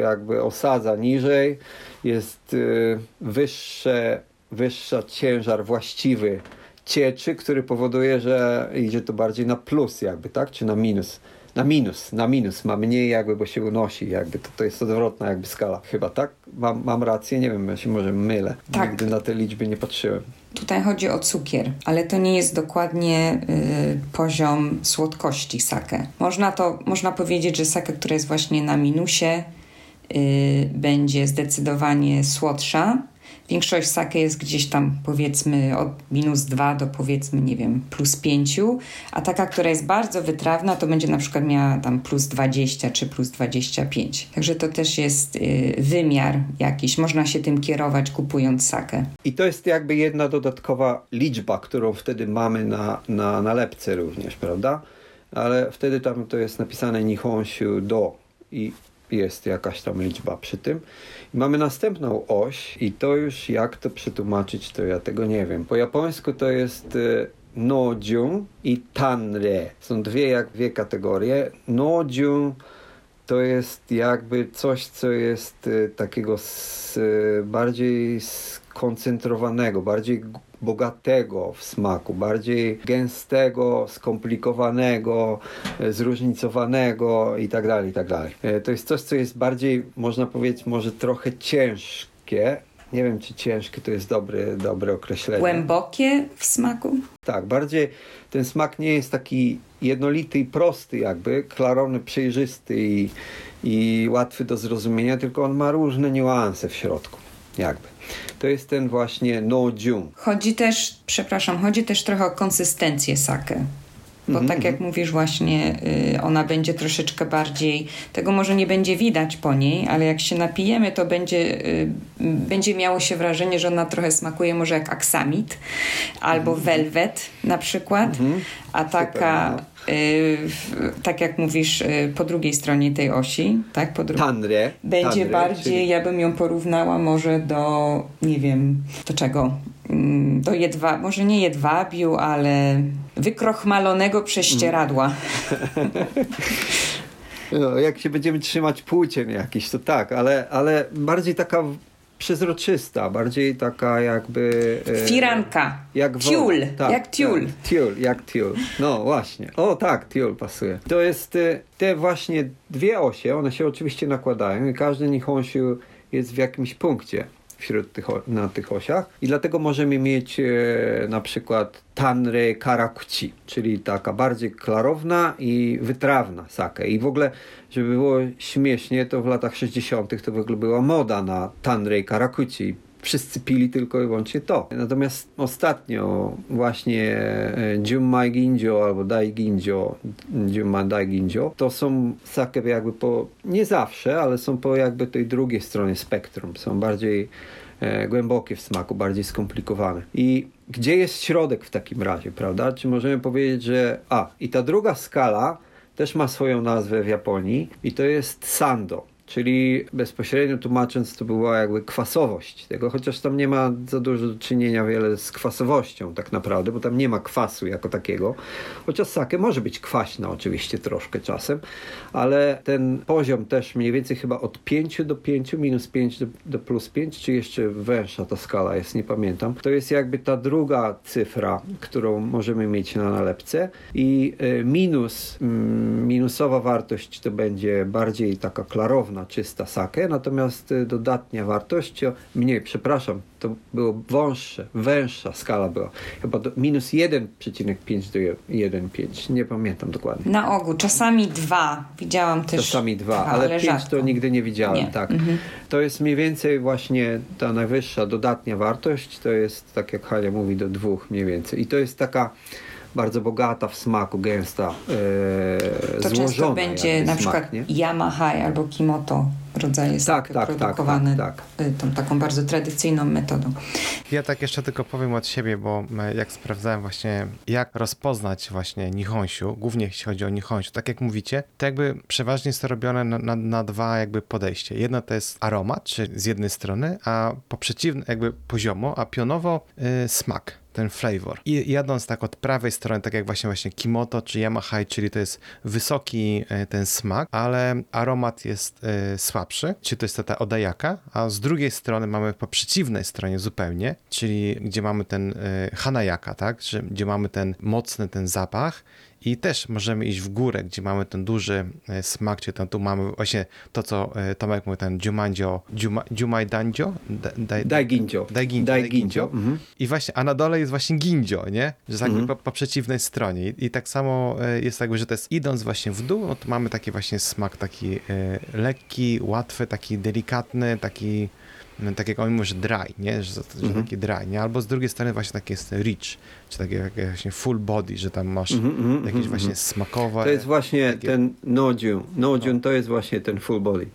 jakby osadza niżej. Jest y, wyższe, wyższa ciężar właściwy cieczy, który powoduje, że idzie to bardziej na plus jakby, tak? Czy na minus? Na minus, na minus. Ma mniej jakby, bo się unosi jakby. To, to jest odwrotna jakby skala. Chyba, tak? Mam, mam rację? Nie wiem, ja się może mylę. Tak. Nigdy na te liczby nie patrzyłem. Tutaj chodzi o cukier, ale to nie jest dokładnie y, poziom słodkości sake. Można to, można powiedzieć, że sake, która jest właśnie na minusie, y, będzie zdecydowanie słodsza. Większość sake jest gdzieś tam powiedzmy od minus 2 do powiedzmy, nie wiem, plus 5, a taka, która jest bardzo wytrawna, to będzie na przykład miała tam plus 20 czy plus 25. Także to też jest y, wymiar jakiś, można się tym kierować kupując sake. I to jest jakby jedna dodatkowa liczba, którą wtedy mamy na, na nalepce również, prawda? Ale wtedy tam to jest napisane Nihonshu do i jest jakaś tam liczba przy tym. Mamy następną oś i to już jak to przetłumaczyć, to ja tego nie wiem. Po japońsku to jest y, nojun i tanre. Są dwie, jak dwie kategorie. Nojun to jest jakby coś, co jest y, takiego s, y, bardziej skoncentrowanego, bardziej bogatego w smaku, bardziej gęstego, skomplikowanego, e, zróżnicowanego i tak dalej, i tak dalej. E, To jest coś, co jest bardziej, można powiedzieć, może trochę ciężkie. Nie wiem, czy ciężkie to jest dobre, dobre określenie. Głębokie w smaku? Tak, bardziej ten smak nie jest taki jednolity i prosty jakby, klarowny, przejrzysty i, i łatwy do zrozumienia, tylko on ma różne niuanse w środku, jakby. To jest ten właśnie no jun. Chodzi też, przepraszam, chodzi też trochę o konsystencję sake. Bo Mhm, tak jak mówisz właśnie, y, ona będzie troszeczkę bardziej, tego może nie będzie widać po niej, ale jak się napijemy, to będzie, y, będzie miało się wrażenie, że ona trochę smakuje może jak aksamit albo velvet na przykład, a taka, no. Tak jak mówisz, y, po drugiej stronie tej osi, tak, po drugiej Tanre. będzie bardziej, czyli- ja bym ją porównała może do, nie wiem, do czego? Mm, Do jedwa, może nie jedwabiu, ale wykrochmalonego prześcieradła. No, jak się będziemy trzymać płócien jakiś, to tak, ale, ale bardziej taka przezroczysta, bardziej taka jakby... e, Firanka. Jak. Tiul. Tak, jak tiul. Tak, tiul, jak tiul. No właśnie. O tak, tiul pasuje. To jest e, te właśnie dwie osie, one się oczywiście nakładają i każdy nihonshu jest w jakimś punkcie wśród tych, na tych osiach i dlatego możemy mieć e, na przykład tanre karakuchi, czyli taka bardziej klarowna i wytrawna sake. I w ogóle, żeby było śmiesznie, to w latach 60. to w ogóle była moda na tanre karakuchi wszyscy pili tylko i wyłącznie to. Natomiast ostatnio właśnie e, Junmai Ginjo albo Dai Ginjo, Junmai Dai Ginjo, to są sake jakby po, nie zawsze, ale są po jakby tej drugiej stronie spektrum. Są bardziej e, głębokie w smaku, bardziej skomplikowane. I gdzie jest środek w takim razie, prawda? Czy możemy powiedzieć, że a, i ta druga skala też ma swoją nazwę w Japonii i to jest sando. Czyli bezpośrednio tłumacząc, to była jakby kwasowość tego, chociaż tam nie ma za dużo do czynienia wiele z kwasowością tak naprawdę, bo tam nie ma kwasu jako takiego. Chociaż sake może być kwaśna oczywiście troszkę czasem, ale ten poziom też mniej więcej chyba od 5 do 5, minus 5 do, do plus 5, czy jeszcze węższa ta skala jest, nie pamiętam. To jest jakby ta druga cyfra, którą możemy mieć na nalepce i y, minus, mm, minusowa wartość to będzie bardziej taka klarowna, czysta sake, natomiast y, dodatnia wartość, mniej, przepraszam, to było wąższe, węższa skala była. Chyba do, minus 1,5 do 1,5, nie pamiętam dokładnie. Na ogół, czasami dwa. Widziałam też. Czasami dwa, ale, pięć rzadko. to nigdy nie widziałem, Nie. tak. Mhm. To jest mniej więcej właśnie ta najwyższa dodatnia wartość, to jest tak jak Hania mówi do dwóch mniej więcej. I to jest taka bardzo bogata w smaku, gęsta, e, To złożona często będzie na smak, przykład nie? Yamaha albo Kimoto rodzaje Tak, tak, tak, produkowane tak, y, tą taką bardzo tradycyjną metodą. Ja tak jeszcze tylko powiem od siebie, bo e, jak sprawdzałem właśnie, jak rozpoznać właśnie nihonshu, głównie jeśli chodzi o nihonshu, tak jak mówicie, to jakby przeważnie jest to robione na, na, na dwa jakby podejście. Jedno to jest aromat, czyli z jednej strony, a po przeciwnym jakby poziomo, a pionowo y, smak ten flavor. I jadąc tak od prawej strony, tak jak właśnie właśnie Kimoto czy Yamaha, czyli to jest wysoki e, ten smak, ale aromat jest e, słabszy, czyli to jest ta, odajaka, a z drugiej strony mamy po przeciwnej stronie zupełnie, czyli gdzie mamy ten e, hanayaka, tak, gdzie mamy ten mocny ten zapach i też możemy iść w górę, gdzie mamy ten duży e, smak, czy tam tu mamy właśnie to, co e, Tomek mówił, ten Jumanjo, Juma, Jumai Danjo? Da, da, Dai Ginjo. Dai Ginjo. Dai Dai Ginjo. Ginjo. Mhm. I właśnie, a na dole jest właśnie gindzio, nie? Że tak Mhm. po, po przeciwnej stronie. I, I tak samo e, jest jakby, że to jest idąc właśnie w dół, no to mamy taki właśnie smak taki e, lekki, łatwy, taki delikatny, taki tak jak on mówi, że dry, nie? Że, że Mhm. taki dry, nie? Albo z drugiej strony właśnie taki jest rich, czy takie właśnie full body, że tam masz Mhm, mhm, jakieś mhm, właśnie mhm. smakowe... To jest właśnie takie- ten nojun. Nojun to jest właśnie ten full body.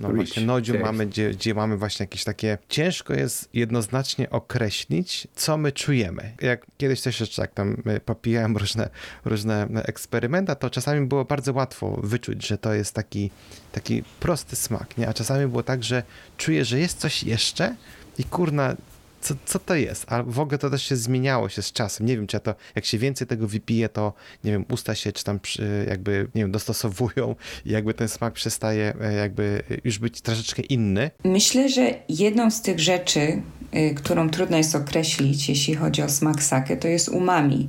No Rich właśnie, nodziu mamy, gdzie, gdzie mamy właśnie jakieś takie... Ciężko jest jednoznacznie określić, co my czujemy. Jak kiedyś też jeszcze jak tam y, popijałem różne, różne eksperymenta, to czasami było bardzo łatwo wyczuć, że to jest taki, taki prosty smak, nie? A czasami było tak, że czuję, że jest coś jeszcze i kurna, co, co to jest? A w ogóle to też się zmieniało się z czasem. Nie wiem, czy ja to, jak się więcej tego wypije, to nie wiem, usta się czy tam przy, jakby, nie wiem, dostosowują i jakby ten smak przestaje e, jakby już być troszeczkę inny. Myślę, że jedną z tych rzeczy, którą trudno jest określić, jeśli chodzi o smak sake, to jest umami,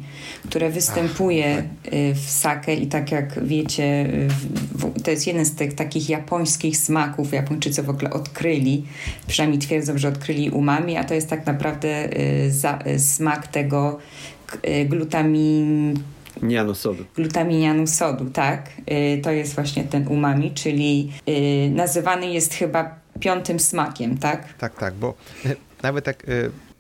które występuje y, w sake i tak jak wiecie, y, to jest jeden z tych takich japońskich smaków. Japończycy w ogóle odkryli, przynajmniej twierdzą, że odkryli umami, a to jest tak naprawdę y, y, smak tego y, glutamin, Niano sodu. glutaminianu sodu, tak? Y, To jest właśnie ten umami, czyli y, nazywany jest chyba piątym smakiem, tak? Tak, tak, bo nawet tak e,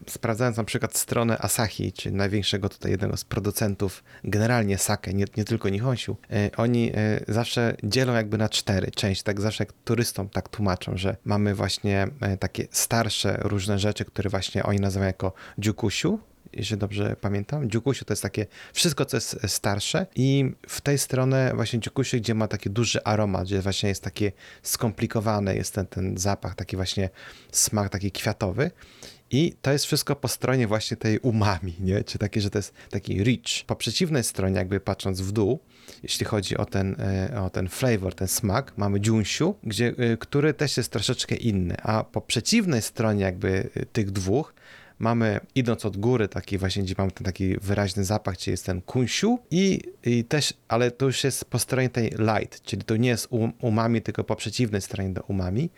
sprawdzając na przykład stronę Asahi, czyli największego tutaj jednego z producentów generalnie sake, nie, nie tylko Nihonshu, e, oni e, zawsze dzielą jakby na cztery części, tak zawsze jak turystom tak tłumaczą, że mamy właśnie e, takie starsze różne rzeczy, które właśnie oni nazywają jako dziukusiu, jeśli dobrze pamiętam. Dziukusiu to jest takie wszystko, co jest starsze i w tej stronę właśnie dziukusiu, gdzie ma taki duży aromat, gdzie właśnie jest takie skomplikowane, jest ten, ten zapach, taki właśnie smak taki kwiatowy i to jest wszystko po stronie właśnie tej umami, nie? Czy takie, że to jest taki rich. Po przeciwnej stronie, jakby patrząc w dół, jeśli chodzi o ten, e, o ten flavor, ten smak, mamy dziunsiu, gdzie, e, który też jest troszeczkę inny, a po przeciwnej stronie jakby e, tych dwóch mamy, idąc od góry, taki właśnie, gdzie mamy ten taki wyraźny zapach, czyli jest ten kunsiu i, i też, ale to już jest po stronie tej light, czyli to nie jest umami, tylko po przeciwnej stronie do umami,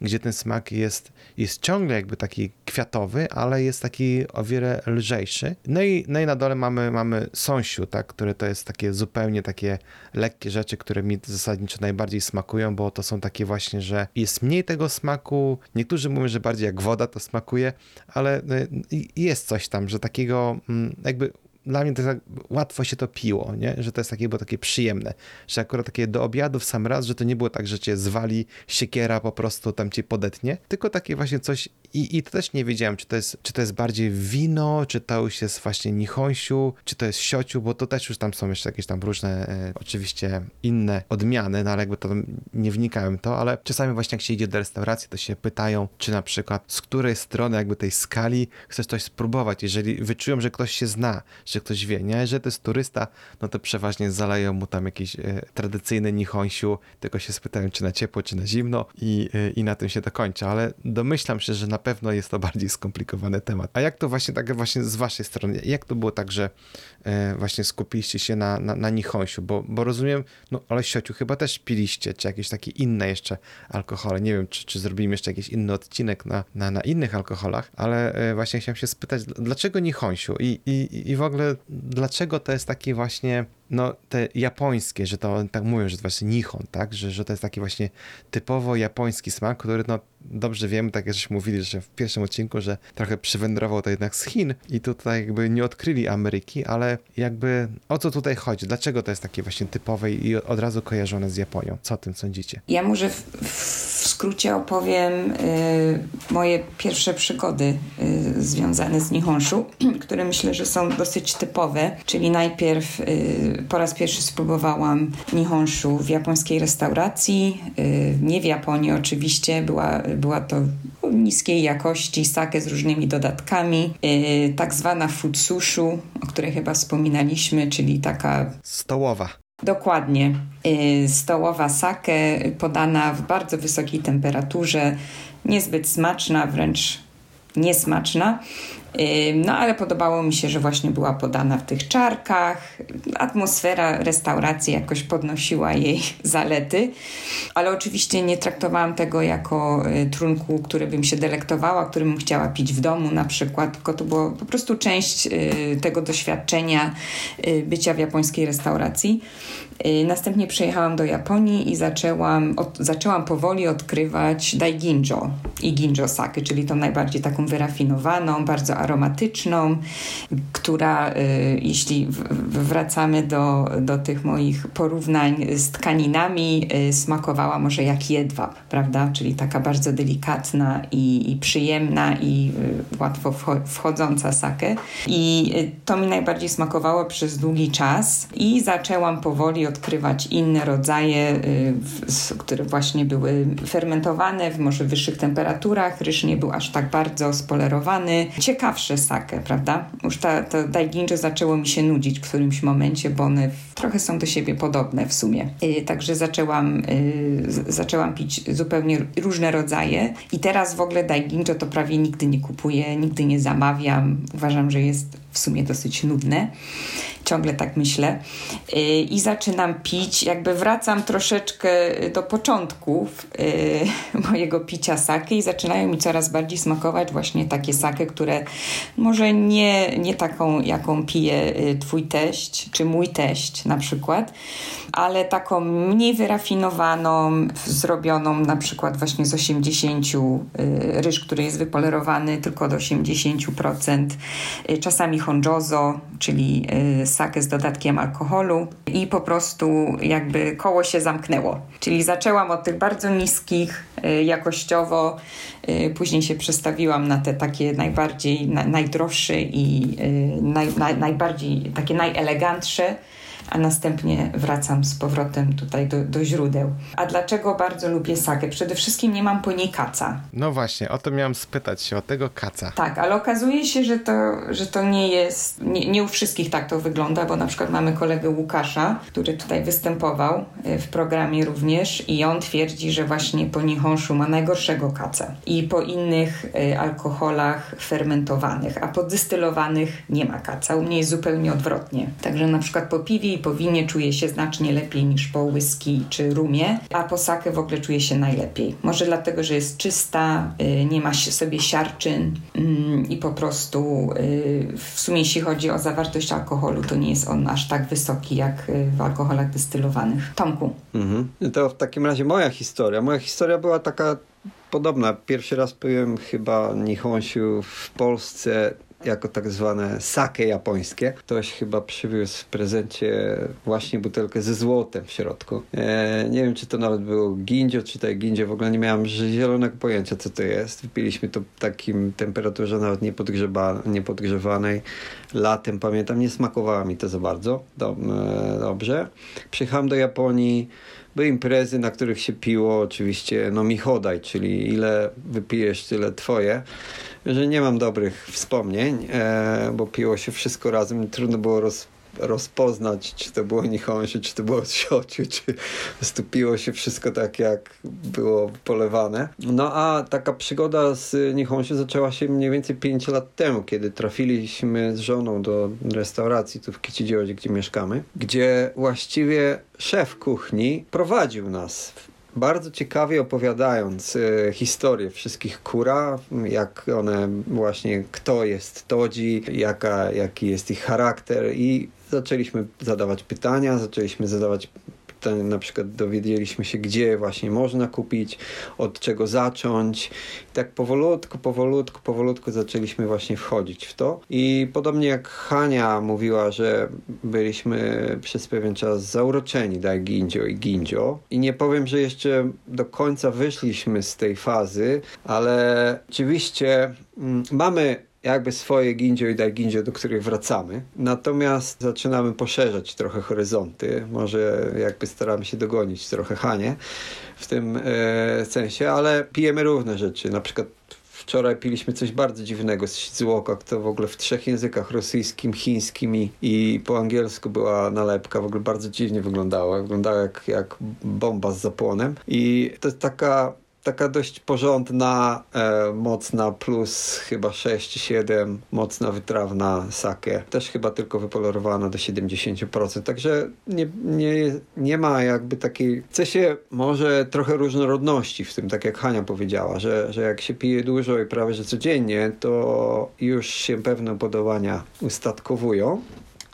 gdzie ten smak jest, jest ciągle jakby taki kwiatowy, ale jest taki o wiele lżejszy. No i, no i na dole mamy, mamy sąsiu, tak, które to jest takie zupełnie takie lekkie rzeczy, które mi zasadniczo najbardziej smakują, bo to są takie właśnie, że jest mniej tego smaku. Niektórzy mówią, że bardziej jak woda to smakuje, ale y, jest coś tam, że takiego mm, jakby dla mnie to tak łatwo się to piło, nie? że to jest takie, było takie przyjemne, że akurat takie do obiadu w sam raz, że to nie było tak, że cię zwali siekiera, po prostu tam cię podetnie, tylko takie właśnie coś i, i to też nie wiedziałem, czy to, jest, czy to jest bardziej wino, czy to już jest właśnie nihonsiu, czy to jest siociu, bo to też już tam są jeszcze jakieś tam różne e, oczywiście inne odmiany, no ale jakby to nie wnikałem to, ale czasami właśnie jak się idzie do restauracji, to się pytają, czy na przykład z której strony jakby tej skali chcesz coś spróbować, jeżeli wyczują, że ktoś się zna, że ktoś wie, nie? Że to jest turysta, no to przeważnie zaleją mu tam jakiś e, tradycyjny nihonsiu, tylko się spytają, czy na ciepło, czy na zimno i, e, i na tym się to kończy, ale domyślam się, że na pewno jest to bardziej skomplikowany temat. A jak to właśnie tak właśnie z waszej strony, jak to było tak, że e, właśnie skupiliście się na, na, na bo, bo rozumiem, no ale siociu chyba też piliście, czy jakieś takie inne jeszcze alkohole, nie wiem, czy, czy zrobimy jeszcze jakiś inny odcinek na, na, na innych alkoholach, ale e, właśnie chciałem się spytać, dlaczego nihonsiu i, i, i w ogóle dlaczego to jest taki właśnie no, te japońskie, że to tak mówią, że to właśnie nihon, tak? Że, że to jest taki właśnie typowo japoński smak, który no dobrze wiemy, tak jak żeśmy mówili, że w pierwszym odcinku, że trochę przywędrował to jednak z Chin i tutaj jakby nie odkryli Ameryki, ale jakby o co tutaj chodzi? Dlaczego to jest takie właśnie typowe i od razu kojarzone z Japonią? Co o tym sądzicie? Ja może w, skrócie opowiem y, moje pierwsze przygody y, związane z Nihonshu, które myślę, że są dosyć typowe, czyli najpierw y, po raz pierwszy spróbowałam nihonshu w japońskiej restauracji. Nie w Japonii oczywiście, była, była to niskiej jakości sake z różnymi dodatkami. Tak zwana futsushu, o której chyba wspominaliśmy, czyli taka... Stołowa. Dokładnie. Y, stołowa sake podana w bardzo wysokiej temperaturze, niezbyt smaczna, wręcz niesmaczna. No ale podobało mi się, że właśnie była podana w tych czarkach. Atmosfera restauracji jakoś podnosiła jej zalety, ale oczywiście nie traktowałam tego jako y, trunku, który bym się delektowała, którym chciała pić w domu na przykład, tylko to było po prostu część y, tego doświadczenia y, bycia w japońskiej restauracji. Następnie przyjechałam do Japonii i zaczęłam, od, zaczęłam powoli odkrywać daiginjo i ginjo sake, czyli tą najbardziej taką wyrafinowaną, bardzo aromatyczną, która, y, jeśli wracamy do, do tych moich porównań z tkaninami, y, smakowała może jak jedwab, prawda? Czyli taka bardzo delikatna i, i przyjemna i y, łatwo wchodząca sake. I to mi najbardziej smakowało przez długi czas i zaczęłam powoli odkrywać inne rodzaje, które właśnie były fermentowane w może wyższych temperaturach. Ryż nie był aż tak bardzo spolerowany. Ciekawsze sake, prawda? Już ta, to daiginjo zaczęło mi się nudzić w którymś momencie, bo one trochę są do siebie podobne w sumie. Yy, także zaczęłam, yy, zaczęłam pić zupełnie różne rodzaje i teraz w ogóle daiginjo to prawie nigdy nie kupuję, nigdy nie zamawiam. Uważam, że jest w sumie dosyć nudne. Ciągle tak myślę. Y, I zaczynam pić, jakby wracam troszeczkę do początków y, mojego picia sake i zaczynają mi coraz bardziej smakować właśnie takie sake, które może nie, nie taką, jaką pije y, twój teść, czy mój teść na przykład, ale taką mniej wyrafinowaną, zrobioną na przykład właśnie z 80 ryż, który jest wypolerowany tylko do 80%, czasami honjozo, czyli sake z dodatkiem alkoholu i po prostu jakby koło się zamknęło. Czyli zaczęłam od tych bardzo niskich jakościowo, później się przestawiłam na te takie najbardziej, na, najdroższe i naj, naj, najbardziej takie najelegantsze a następnie wracam z powrotem tutaj do, do źródeł. A dlaczego bardzo lubię sakę? Przede wszystkim nie mam po niej kaca. No właśnie, o to miałam spytać się, o tego kaca. Tak, ale okazuje się, że to, że to nie jest, nie, nie u wszystkich tak to wygląda, bo na przykład mamy kolegę Łukasza, który tutaj występował e, w programie również i on twierdzi, że właśnie po nichonszu ma najgorszego kaca i po innych y, alkoholach fermentowanych, a po dystylowanych nie ma kaca. U mnie jest zupełnie odwrotnie. Także na przykład po piwie i po winie czuję się znacznie lepiej niż po whisky czy rumie, a po sake w ogóle czuję się najlepiej. Może dlatego, że jest czysta, y, nie ma sobie siarczyn mm, i po prostu y, w sumie jeśli chodzi o zawartość alkoholu, to nie jest on aż tak wysoki jak y, w alkoholach dystylowanych. Tomku. Mhm. To w takim razie moja historia. Moja historia była taka podobna. Pierwszy raz piłem chyba Nihonsiu w Polsce jako tak zwane sake japońskie. Ktoś chyba przywiózł w prezencie właśnie butelkę ze złotem w środku. E, nie wiem, czy to nawet było ginjo, czy tak ginjo. W ogóle nie miałem zielonego pojęcia, co to jest. Wypiliśmy to w takim temperaturze nawet niepodgrzeba, niepodgrzewanej. Latem, pamiętam, nie smakowało mi to za bardzo. Dob e, dobrze. Przyjechałem do Japonii były imprezy, na których się piło oczywiście no michodaj, czyli ile wypijesz, tyle twoje że nie mam dobrych wspomnień, e, bo piło się wszystko razem. Trudno było roz, rozpoznać, czy to było Nihonshu, czy to było Siociu, czy po prostu piło się wszystko tak, jak było polewane. No a taka przygoda z Nihonshu zaczęła się mniej więcej 5 lat temu, kiedy trafiliśmy z żoną do restauracji tu w Kicidziodzie, gdzie mieszkamy, gdzie właściwie szef kuchni prowadził nas bardzo ciekawie opowiadając e, historię wszystkich kura, jak one właśnie, kto jest Todzi, jaka, jaki jest ich charakter i zaczęliśmy zadawać pytania, zaczęliśmy zadawać pytań, na przykład dowiedzieliśmy się, gdzie właśnie można kupić, od czego zacząć. I tak powolutku, powolutku, powolutku zaczęliśmy właśnie wchodzić w to. I podobnie jak Hania mówiła, że byliśmy przez pewien czas zauroczeni Dai Ginjo i Ginjo. I nie powiem, że jeszcze do końca wyszliśmy z tej fazy, ale oczywiście mm, mamy jakby swoje gindzio i daigindzio, do których wracamy. Natomiast zaczynamy poszerzać trochę horyzonty. Może jakby staramy się dogonić trochę Hanie w tym e, sensie, ale pijemy różne rzeczy. Na przykład Wczoraj piliśmy coś bardzo dziwnego z Shizuoka, to w ogóle w trzech językach, rosyjskim, chińskim i, i po angielsku była nalepka, w ogóle bardzo dziwnie wyglądała, wyglądała jak, jak bomba z zapłonem i to jest taka taka dość porządna, e, mocna, plus chyba 6-7, mocna, wytrawna sake. Też chyba tylko wypolerowana do 70%, także nie, nie, nie ma jakby takiej, chce się może trochę różnorodności w tym, tak jak Hania powiedziała, że, że jak się pije dużo i prawie że codziennie, to już się pewne podobania ustatkowują.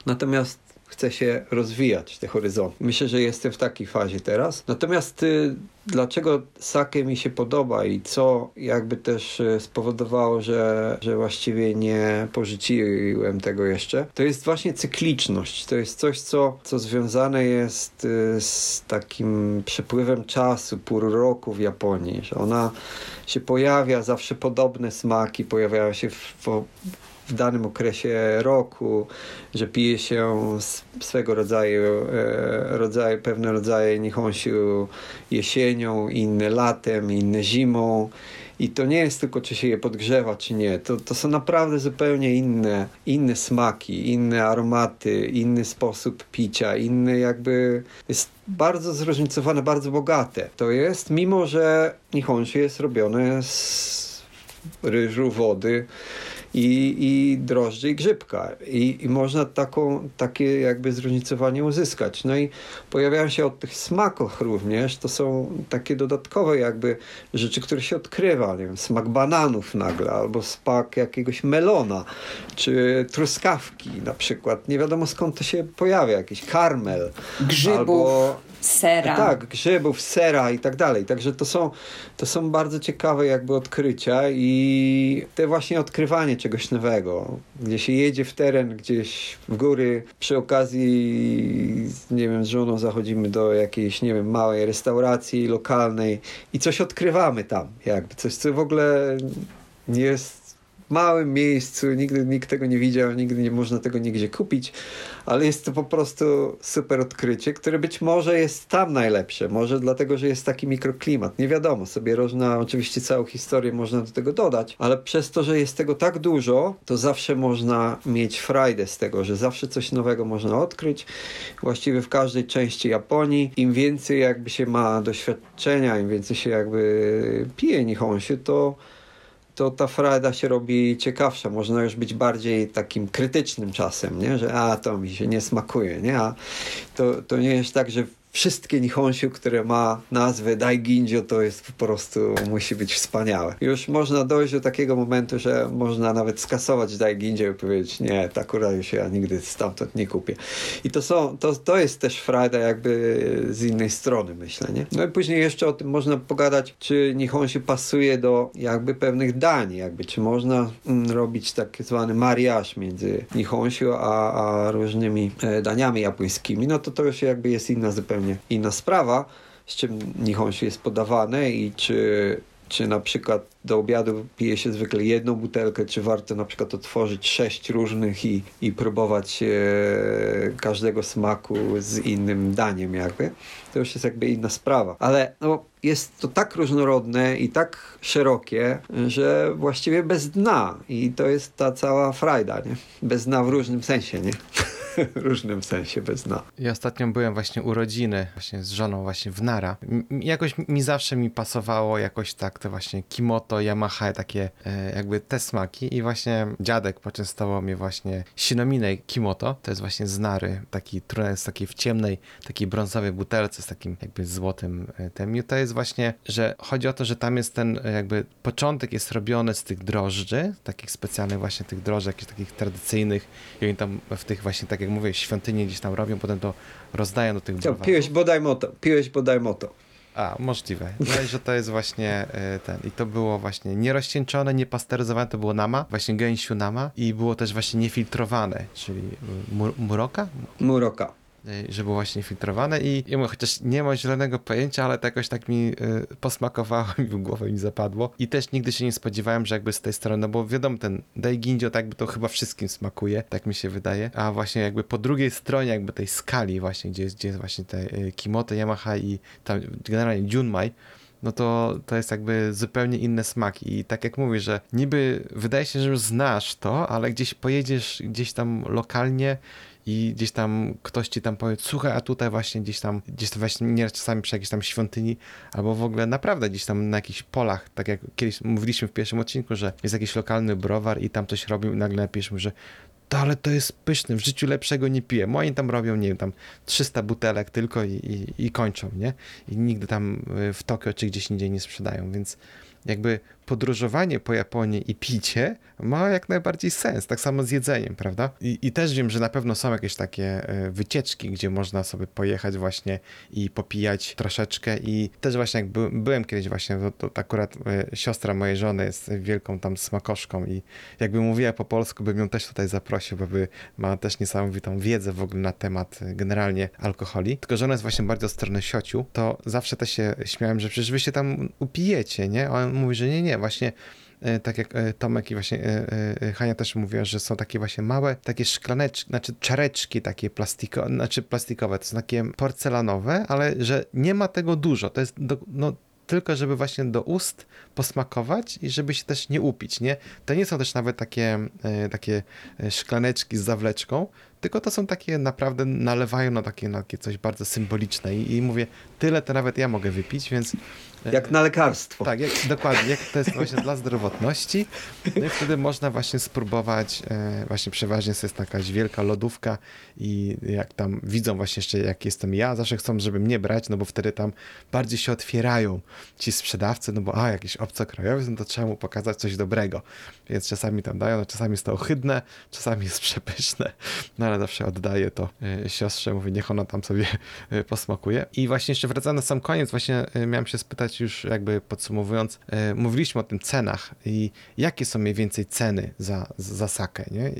Natomiast chce się rozwijać te horyzonty. Myślę, że jestem w takiej fazie teraz. Natomiast y, dlaczego sake mi się podoba i co jakby też y, spowodowało, że, że właściwie nie porzuciłem tego jeszcze, to jest właśnie cykliczność. To jest coś, co, co związane jest y, z takim przepływem czasu, pół roku w Japonii, że ona się pojawia, zawsze podobne smaki pojawiają się w, w w danym okresie roku, że pije się swego rodzaju, e, rodzaju pewne rodzaje nihonshu jesienią, inne latem, inne zimą. I to nie jest tylko, czy się je podgrzewa, czy nie. To, to są naprawdę zupełnie inne, inne smaki, inne aromaty, inny sposób picia, inny jakby jest bardzo zróżnicowane, bardzo bogate. To jest, mimo że nihonshu jest robione z ryżu, wody, i, i drożdży i grzybka. I, I można taką, takie jakby zróżnicowanie uzyskać. No i pojawiają się od tych smaków również, to są takie dodatkowe jakby rzeczy, które się odkrywa, nie wiem, smak bananów nagle, albo smak jakiegoś melona, czy truskawki na przykład. Nie wiadomo skąd to się pojawia, jakiś karmel. Grzybów, albo sera. tak, grzybów, sera i tak dalej. Także to są, to są bardzo ciekawe jakby odkrycia i te właśnie odkrywanie czegoś nowego, gdzie się jedzie w teren gdzieś w góry, przy okazji, nie wiem, z żoną zachodzimy do jakiejś, nie wiem, małej restauracji lokalnej i coś odkrywamy tam, jakby coś, co w ogóle nie jest małym miejscu, nigdy nikt tego nie widział, nigdy nie można tego nigdzie kupić, ale jest to po prostu super odkrycie, które być może jest tam najlepsze, może dlatego, że jest taki mikroklimat, nie wiadomo, sobie różna, oczywiście całą historię można do tego dodać, ale przez to, że jest tego tak dużo, to zawsze można mieć frajdę z tego, że zawsze coś nowego można odkryć, właściwie w każdej części Japonii, im więcej jakby się ma doświadczenia, im więcej się jakby pije nihonshu, to to ta frajda się robi ciekawsza. Można już być bardziej takim krytycznym czasem, nie? że a, to mi się nie smakuje. Nie? A to, to nie jest tak, że wszystkie nihonshu, które ma nazwę Daiginjo, to jest po prostu, musi być wspaniałe. Już można dojść do takiego momentu, że można nawet skasować Daiginjo i powiedzieć, nie, tak akurat już ja nigdy stamtąd nie kupię. I to są, to, to jest też frajda jakby z innej strony, myślę, nie? No i później jeszcze o tym można pogadać, czy nihonshu pasuje do jakby pewnych dań, jakby, czy można mm, robić tak zwany mariage między nihonshu a, a różnymi e, daniami japońskimi, no to to już jakby jest inna zupełnie inna sprawa, z czym nihonshu jest podawane i czy, czy na przykład do obiadu pije się zwykle jedną butelkę, czy warto na przykład otworzyć sześć różnych i, i próbować e, każdego smaku z innym daniem jakby. To już jest jakby inna sprawa. Ale no, jest to tak różnorodne i tak szerokie, że właściwie bez dna. I to jest ta cała frajda, nie? Bez dna w różnym sensie, nie? różnym sensie bez dna. Ja ostatnio byłem właśnie u rodziny, właśnie z żoną właśnie w Nara. Jakoś mi zawsze mi pasowało jakoś tak te właśnie Kimoto, Yamaha, takie e, jakby te smaki i właśnie dziadek poczęstował mnie właśnie Shinominej Kimoto, to jest właśnie z Nary, taki trunek z takiej w ciemnej, takiej brązowej butelce z takim jakby złotym e, tem. I to jest właśnie, że chodzi o to, że tam jest ten e, jakby początek jest robiony z tych drożdży, takich specjalnych właśnie tych drożdży, jakichś takich tradycyjnych i oni tam w tych właśnie, tak jak mówię, świątynie gdzieś tam robią, potem to rozdają do tych Co, browarów. piłeś bodaj moto, piłeś bodaj moto. A, możliwe. No i że to jest właśnie y, ten. I to było właśnie nierozcieńczone, niepasteryzowane, to było nama, właśnie gęsiu nama i było też właśnie niefiltrowane, czyli mur, muroka, Muroka. Y, że było właśnie filtrowane i ja mówię, chociaż nie mam zielonego pojęcia, ale to jakoś tak mi y, posmakowało i w głowę mi zapadło. I też nigdy się nie spodziewałem, że jakby z tej strony, no bo wiadomo, ten Daiginjo tak by to chyba wszystkim smakuje, tak mi się wydaje, a właśnie jakby po drugiej stronie jakby tej skali właśnie, gdzie jest, gdzie jest właśnie te y, Kimoto, Yamaha i tam generalnie Junmai, no to, to jest jakby zupełnie inny smak. I tak jak mówisz, że niby wydaje się, że już znasz to, ale gdzieś pojedziesz gdzieś tam lokalnie i gdzieś tam ktoś ci tam powie, słuchaj, a tutaj właśnie gdzieś tam, gdzieś tam właśnie nie czasami przy jakiejś tam świątyni, albo w ogóle naprawdę gdzieś tam na jakichś polach, tak jak kiedyś mówiliśmy w pierwszym odcinku, że jest jakiś lokalny browar i tam coś robił i nagle napiszmy, że to, ale to jest pyszne, w życiu lepszego nie piję. Moi tam robią, nie wiem, tam 300 butelek tylko i, i, i kończą, nie? I nigdy tam y, w Tokio czy gdzieś indziej nie sprzedają, więc jakby podróżowanie po Japonii i picie ma jak najbardziej sens, tak samo z jedzeniem, prawda? I, I, też wiem, że na pewno są jakieś takie e, wycieczki, gdzie można sobie pojechać właśnie i popijać troszeczkę i też właśnie jak by, byłem kiedyś właśnie, to, to akurat e, siostra mojej żony jest wielką tam smakoszką i jakby mówiła po polsku, bym ją też tutaj zaprosił, bo by ma też niesamowitą wiedzę w ogóle na temat e, generalnie alkoholi, tylko że ona jest właśnie bardzo strony siociu, to zawsze też się śmiałem, że przecież wy się tam upijecie, nie? A on mówi, że nie, nie, właśnie e, tak jak e, Tomek i właśnie e, Hania też mówiła, że są takie właśnie małe, takie szklaneczki, znaczy czareczki takie plastikowe, znaczy plastikowe, to są takie porcelanowe, ale że nie ma tego dużo, to jest do, no, tylko żeby właśnie do ust posmakować i żeby się też nie upić, nie? To nie są też nawet takie, takie szklaneczki z zawleczką, tylko to są takie naprawdę nalewają na takie, na takie coś bardzo symboliczne i, i mówię, tyle to nawet ja mogę wypić, więc Jak na lekarstwo. tak, jak, dokładnie. Jak to jest właśnie dla zdrowotności. No i wtedy można właśnie spróbować, e, właśnie przeważnie to jest jakaś wielka lodówka i jak tam widzą właśnie jeszcze jak jestem ja, zawsze chcą, żeby mnie brać, no bo wtedy tam bardziej się otwierają ci sprzedawcy, no bo a, jakiś obcokrajowiec, no to trzeba mu pokazać coś dobrego. Więc czasami tam dają, no czasami jest to ohydne, czasami jest przepyszne, no ale zawsze oddaję to e, siostrze, mówię, niech ona tam sobie e, posmakuje. I właśnie jeszcze wracając na sam koniec, właśnie miałem się spytać już jakby podsumowując, e, mówiliśmy o tym cenach i jakie są mniej więcej ceny za, za sakę, nie?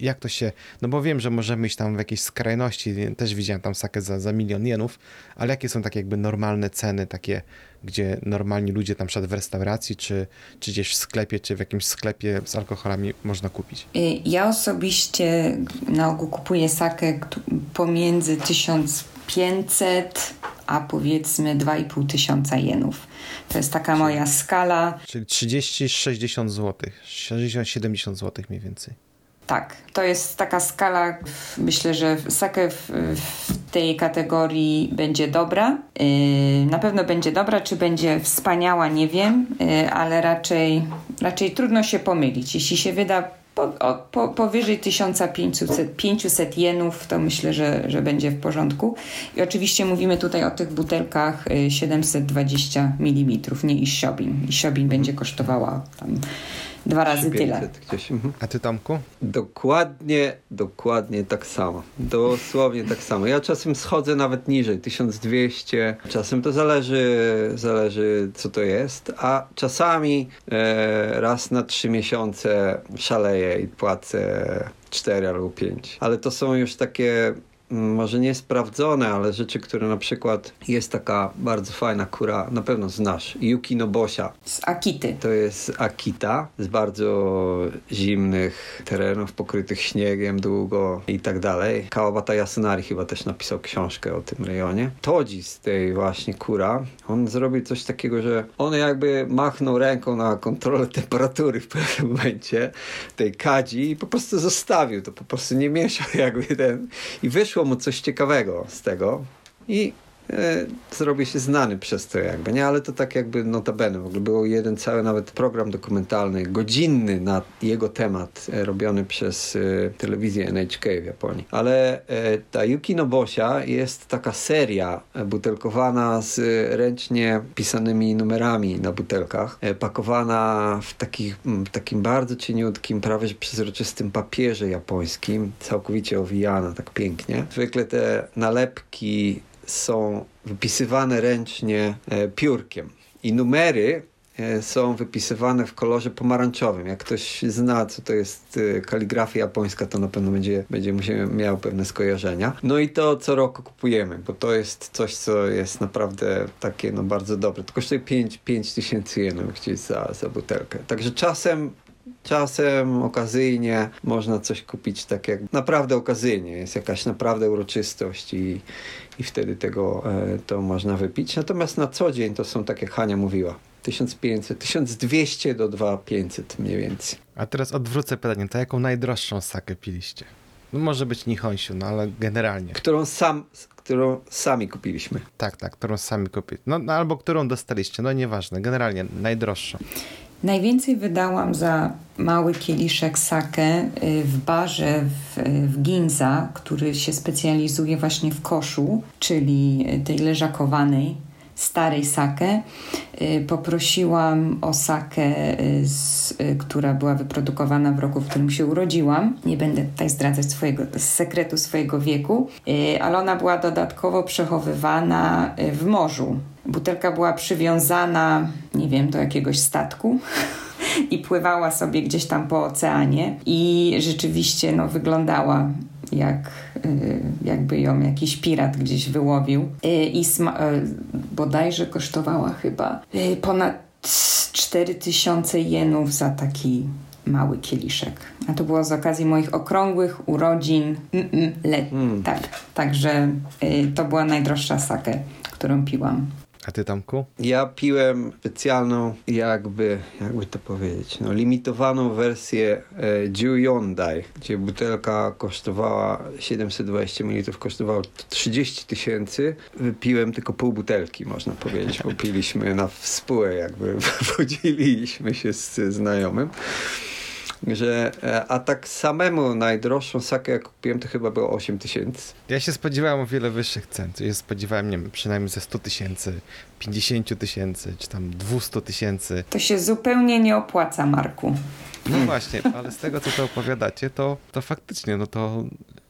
Jak to się, no bo wiem, że możemy iść tam w jakieś skrajności, też widziałem tam sakę za, za milion jenów, ale jakie są takie jakby normalne ceny, takie, gdzie normalni ludzie tam przykład w restauracji, czy, czy gdzieś w sklepie, czy w jakimś sklepie z alkoholami można kupić? Y, Ja osobiście na ogół kupuję sakę pomiędzy 1500 a powiedzmy 2,5 tysiąca jenów. To jest taka moja skala. Czyli 30-60 zł, 60-70 zł mniej więcej. Tak, to jest taka skala. Myślę, że sakę w, w tej kategorii będzie dobra. Yy, na pewno będzie dobra, czy będzie wspaniała, nie wiem, yy, ale raczej, raczej trudno się pomylić. Jeśli się wyda po, o, po, powyżej 1500 500 jenów, to myślę, że, że będzie w porządku. I oczywiście mówimy tutaj o tych butelkach yy, 720 ml, nie Isiobin. Isiobin będzie kosztowała tam dwa razy tyle. 500 Gdzieś. Mhm. A ty Tomku? Dokładnie, dokładnie tak samo. Dosłownie tak samo. Ja czasem schodzę nawet niżej, 1200. Czasem to zależy, zależy co to jest, a czasami e, raz na trzy miesiące szaleję i płacę 4 albo 5. Ale to są już takie może nie sprawdzone, ale rzeczy, które na przykład jest taka bardzo fajna kura, na pewno znasz, Yuki Nobosia. Z Akity. To jest Akita z bardzo zimnych terenów pokrytych śniegiem długo i tak dalej. Kawabata Yasunari chyba też napisał książkę o tym rejonie. Todzi z tej właśnie kura, on zrobił coś takiego, że on jakby machnął ręką na kontrolę temperatury w pewnym momencie tej kadzi i po prostu zostawił to, po prostu nie mieszał jakby ten i wyszło mu coś ciekawego z tego i e, zrobił się znany przez to jakby, nie? Ale to tak jakby notabene, w ogóle był jeden cały nawet program dokumentalny, godzinny na jego temat, e, robiony przez e, telewizję NHK w Japonii. Ale ta Yuki Nobosia jest taka seria butelkowana z ręcznie pisanymi numerami na butelkach, pakowana w takich, takim bardzo cieniutkim, prawie przezroczystym papierze japońskim, całkowicie owijana tak pięknie. Zwykle te nalepki są wypisywane ręcznie e, piórkiem i numery e, są wypisywane w kolorze pomarańczowym. Jak ktoś zna, co to jest e, kaligrafia japońska, to na pewno będzie, będzie miał pewne skojarzenia. No i to co roku kupujemy, bo to jest coś, co jest naprawdę takie no, bardzo dobre. To kosztuje 5, 5 tysięcy jenów gdzieś za, za butelkę. Także czasem Czasem okazyjnie można coś kupić tak jak naprawdę okazyjnie, jest jakaś naprawdę uroczystość i, i wtedy tego e, to można wypić. Natomiast na co dzień to są tak jak Hania mówiła, 1500, 1200 do 2500 mniej więcej. A teraz odwrócę pytanie, to jaką najdroższą sakę piliście? No może być Nihonshu, no ale generalnie. Którą, sam, którą sami kupiliśmy. Tak, tak, którą sami kupili. No, no albo którą dostaliście, no nieważne, generalnie najdroższą. Najwięcej wydałam za mały kieliszek sake y, w barze w, w Ginza, który się specjalizuje właśnie w koszu, czyli tej leżakowanej starej sake. Y, Poprosiłam o sakę, y, y, która była wyprodukowana w roku, w którym się urodziłam. Nie będę tutaj zdradzać swojego, sekretu swojego wieku, ale ona była dodatkowo przechowywana w morzu. Butelka była przywiązana, nie wiem, do jakiegoś statku i pływała sobie gdzieś tam po oceanie i rzeczywiście no, wyglądała jak, jakby ją jakiś pirat gdzieś wyłowił. Y, I sma- y, bodajże kosztowała chyba y, ponad 4000 jenów za taki mały kieliszek. A to było z okazji moich okrągłych urodzin mm, let. Mm. Tak, także y, to była najdroższa sake, którą piłam. A ty, Tomku? Ja piłem specjalną, jakby, jakby to powiedzieć, no, limitowaną wersję e, Hyundai, gdzie butelka kosztowała 720 ml, kosztowała 30 tysięcy. Wypiłem tylko pół butelki, można powiedzieć, bo piliśmy na współę, jakby podzieliliśmy się z znajomym. Że, e, a tak samemu najdroższą sakę, jak kupiłem, to chyba było 8 tysięcy. Ja się spodziewałem o wiele wyższych cen. Ja się spodziewałem, nie wiem, przynajmniej ze 100 tysięcy, 50 tysięcy, czy tam 200 tysięcy. To się zupełnie nie opłaca, Marku. No właśnie, ale z tego, co to opowiadacie, to, to faktycznie, no to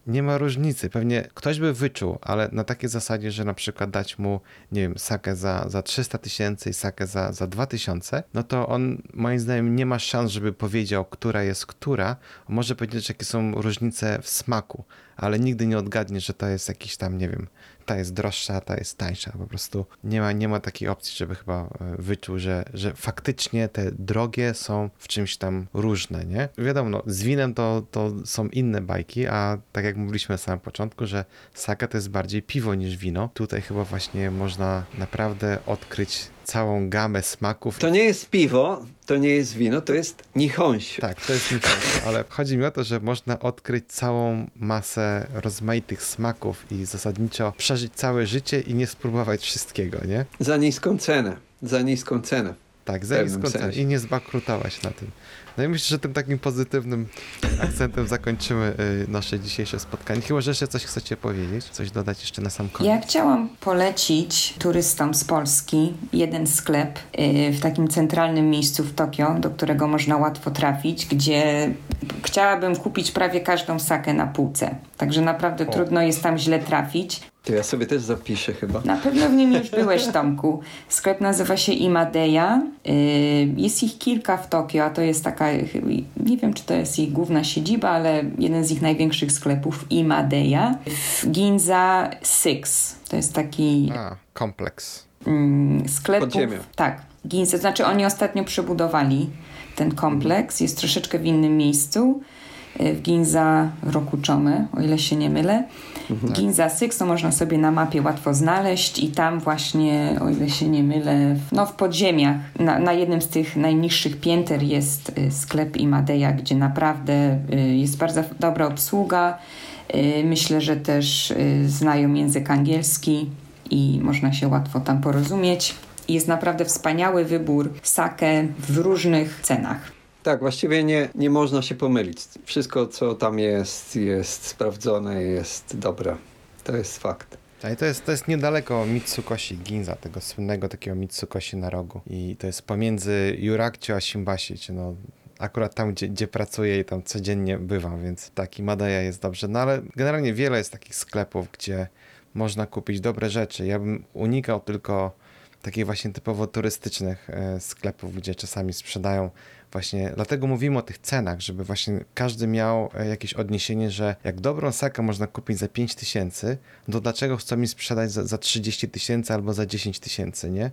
nie ma różnicy. Pewnie ktoś by wyczuł, ale na takiej zasadzie, że na przykład dać mu, nie wiem, sakę za, za 300 tysięcy i sakę za, za 2000, no to on moim zdaniem nie ma szans, żeby powiedział, która jest która. Może powiedzieć, jakie są różnice w smaku, ale nigdy nie odgadnie, że to jest jakiś tam, nie wiem, ta jest droższa, ta jest tańsza. Po prostu nie ma, nie ma takiej opcji, żeby chyba e, wyczuł, że, że faktycznie te drogie są w czymś tam różne, nie? Wiadomo, no, z winem to, to są inne bajki, a tak jak mówiliśmy na samym początku, że sake to jest bardziej piwo niż wino. Tutaj chyba właśnie można naprawdę odkryć całą gamę smaków. To nie jest piwo, to nie jest wino, to jest nihonshu. Tak, to jest niczego, ale chodzi mi o to, że można odkryć całą masę rozmaitych smaków i zasadniczo przeżyć całe życie i nie spróbować wszystkiego, nie? Za niską cenę. Za niską cenę. Tak, za niską cenę i nie zbankrutować na tym. No i myślę, że tym takim pozytywnym akcentem zakończymy y, nasze dzisiejsze spotkanie. Chyba, że jeszcze coś chcecie powiedzieć, coś dodać jeszcze na sam koniec. Ja chciałam polecić turystom z Polski jeden sklep y, w takim centralnym miejscu w Tokio, do którego można łatwo trafić, gdzie chciałabym kupić prawie każdą sakę na półce. Także naprawdę trudno jest tam źle trafić. To ja sobie też zapiszę chyba. Na pewno w nim już byłeś, Tomku. Sklep nazywa się Imadeya. Y, Jest ich kilka w Tokio, a to jest taka, nie wiem czy to jest ich główna siedziba, ale jeden z ich największych sklepów, Imadeya. W Ginza Six. To jest taki A, kompleks. mm, sklepów. Podziemia. Tak, Ginza. Znaczy oni ostatnio przebudowali ten kompleks. Jest troszeczkę w innym miejscu. Y, W Ginza Rokuchome, o ile się nie mylę. Ginza Six to można sobie na mapie łatwo znaleźć i tam właśnie, o ile się nie mylę, w- no w podziemiach, na, na jednym z tych najniższych pięter jest y, sklep Imadeya, gdzie naprawdę y, jest bardzo dobra obsługa. Myślę, że też znają język angielski i można się łatwo tam porozumieć. Jest naprawdę wspaniały wybór sake w różnych cenach. Tak, właściwie nie, nie można się pomylić. Wszystko, co tam jest, jest sprawdzone, jest dobre. To jest fakt. I to jest, to jest niedaleko Mitsukoshi Ginza, tego słynnego takiego Mitsukoshi na rogu. I to jest pomiędzy Jurakcio a Shimbashi, czy no akurat tam, gdzie, gdzie pracuję i tam codziennie bywam, więc taki Madaja jest dobrze. No ale generalnie wiele jest takich sklepów, gdzie można kupić dobre rzeczy. Ja bym unikał tylko takich właśnie typowo turystycznych e, sklepów, gdzie czasami sprzedają właśnie, dlatego mówimy o tych cenach, żeby właśnie każdy miał e, jakieś odniesienie, że jak dobrą sakę można kupić za 5 tysięcy, to dlaczego chcą mi sprzedać za, za 30 tysięcy albo za 10 tysięcy, nie?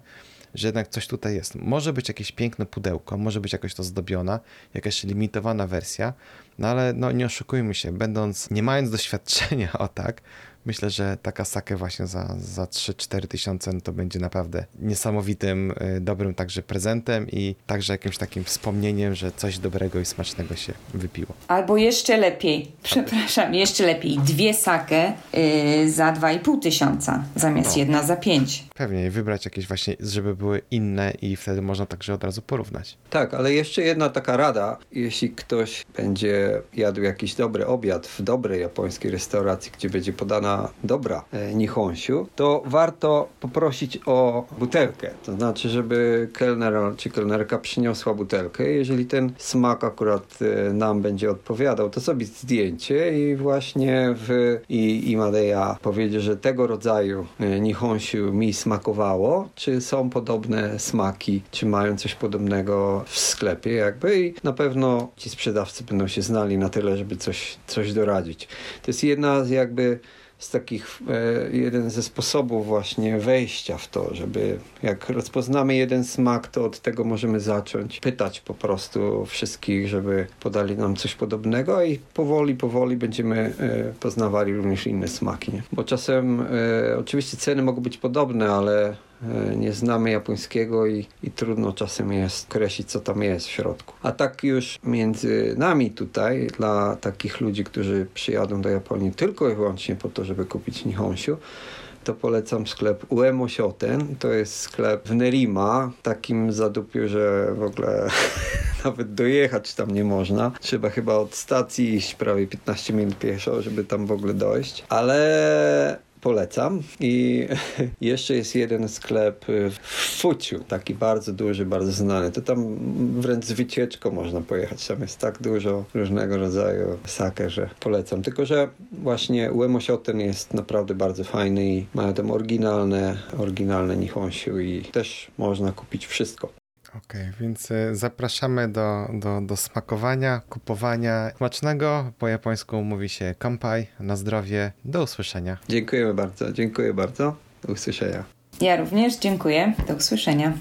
Że jednak coś tutaj jest. Może być jakieś piękne pudełko, może być jakoś to zdobiona, jakaś limitowana wersja, no ale no nie oszukujmy się, będąc, nie mając doświadczenia o tak, myślę, że taka sake właśnie za, za 3-4 tysiące no to będzie naprawdę niesamowitym, y, dobrym także prezentem i także jakimś takim wspomnieniem, że coś dobrego i smacznego się wypiło. Albo jeszcze lepiej, przepraszam, jeszcze lepiej, dwie sake y, za 2,5 tysiąca zamiast No. jedna za 5. Pewnie wybrać jakieś właśnie, żeby były inne i wtedy można także od razu porównać. Tak, ale jeszcze jedna taka rada. Jeśli ktoś będzie jadł jakiś dobry obiad w dobrej japońskiej restauracji, gdzie będzie podana dobra e, nihonshu, to warto poprosić o butelkę. To znaczy, żeby kelner czy kelnerka przyniosła butelkę. Jeżeli ten smak akurat e, nam będzie odpowiadał, to zrobić zdjęcie i właśnie w i, i Madeja powiedzie, że tego rodzaju e, nihonshu mi smakowało, czy są podobne smaki, czy mają coś podobnego w sklepie jakby i na pewno ci sprzedawcy będą się znali na tyle, żeby coś, coś doradzić. To jest jedna z jakby z takich, e, jeden ze sposobów właśnie wejścia w to, żeby jak rozpoznamy jeden smak, to od tego możemy zacząć pytać po prostu wszystkich, żeby podali nam coś podobnego i powoli, powoli będziemy e, poznawali również inne smaki. Bo czasem e, oczywiście ceny mogą być podobne, ale nie znamy japońskiego i, i trudno czasem jest określić, co tam jest w środku. A tak już między nami tutaj, dla takich ludzi, którzy przyjadą do Japonii tylko i wyłącznie po to, żeby kupić Nihonshu, to polecam sklep Uemo Shoten. To jest sklep w Nerima, takim zadupiu, że w ogóle nawet dojechać tam nie można. Trzeba chyba od stacji iść prawie 15 minut pieszo, żeby tam w ogóle dojść. Ale polecam. I jeszcze jest jeden sklep w Fuciu, taki bardzo duży, bardzo znany. To tam wręcz z wycieczką można pojechać. Tam jest tak dużo różnego rodzaju sake, że polecam. Tylko, że właśnie Uemo Shoten jest naprawdę bardzo fajny i mają tam oryginalne, oryginalne Nihonshu i też można kupić wszystko. Okej, więc y, zapraszamy do, do, do smakowania, kupowania smacznego. Po japońsku mówi się kampai, na zdrowie. Do usłyszenia. Dziękujemy bardzo, dziękuję bardzo. Do usłyszenia. Ja również dziękuję. Do usłyszenia.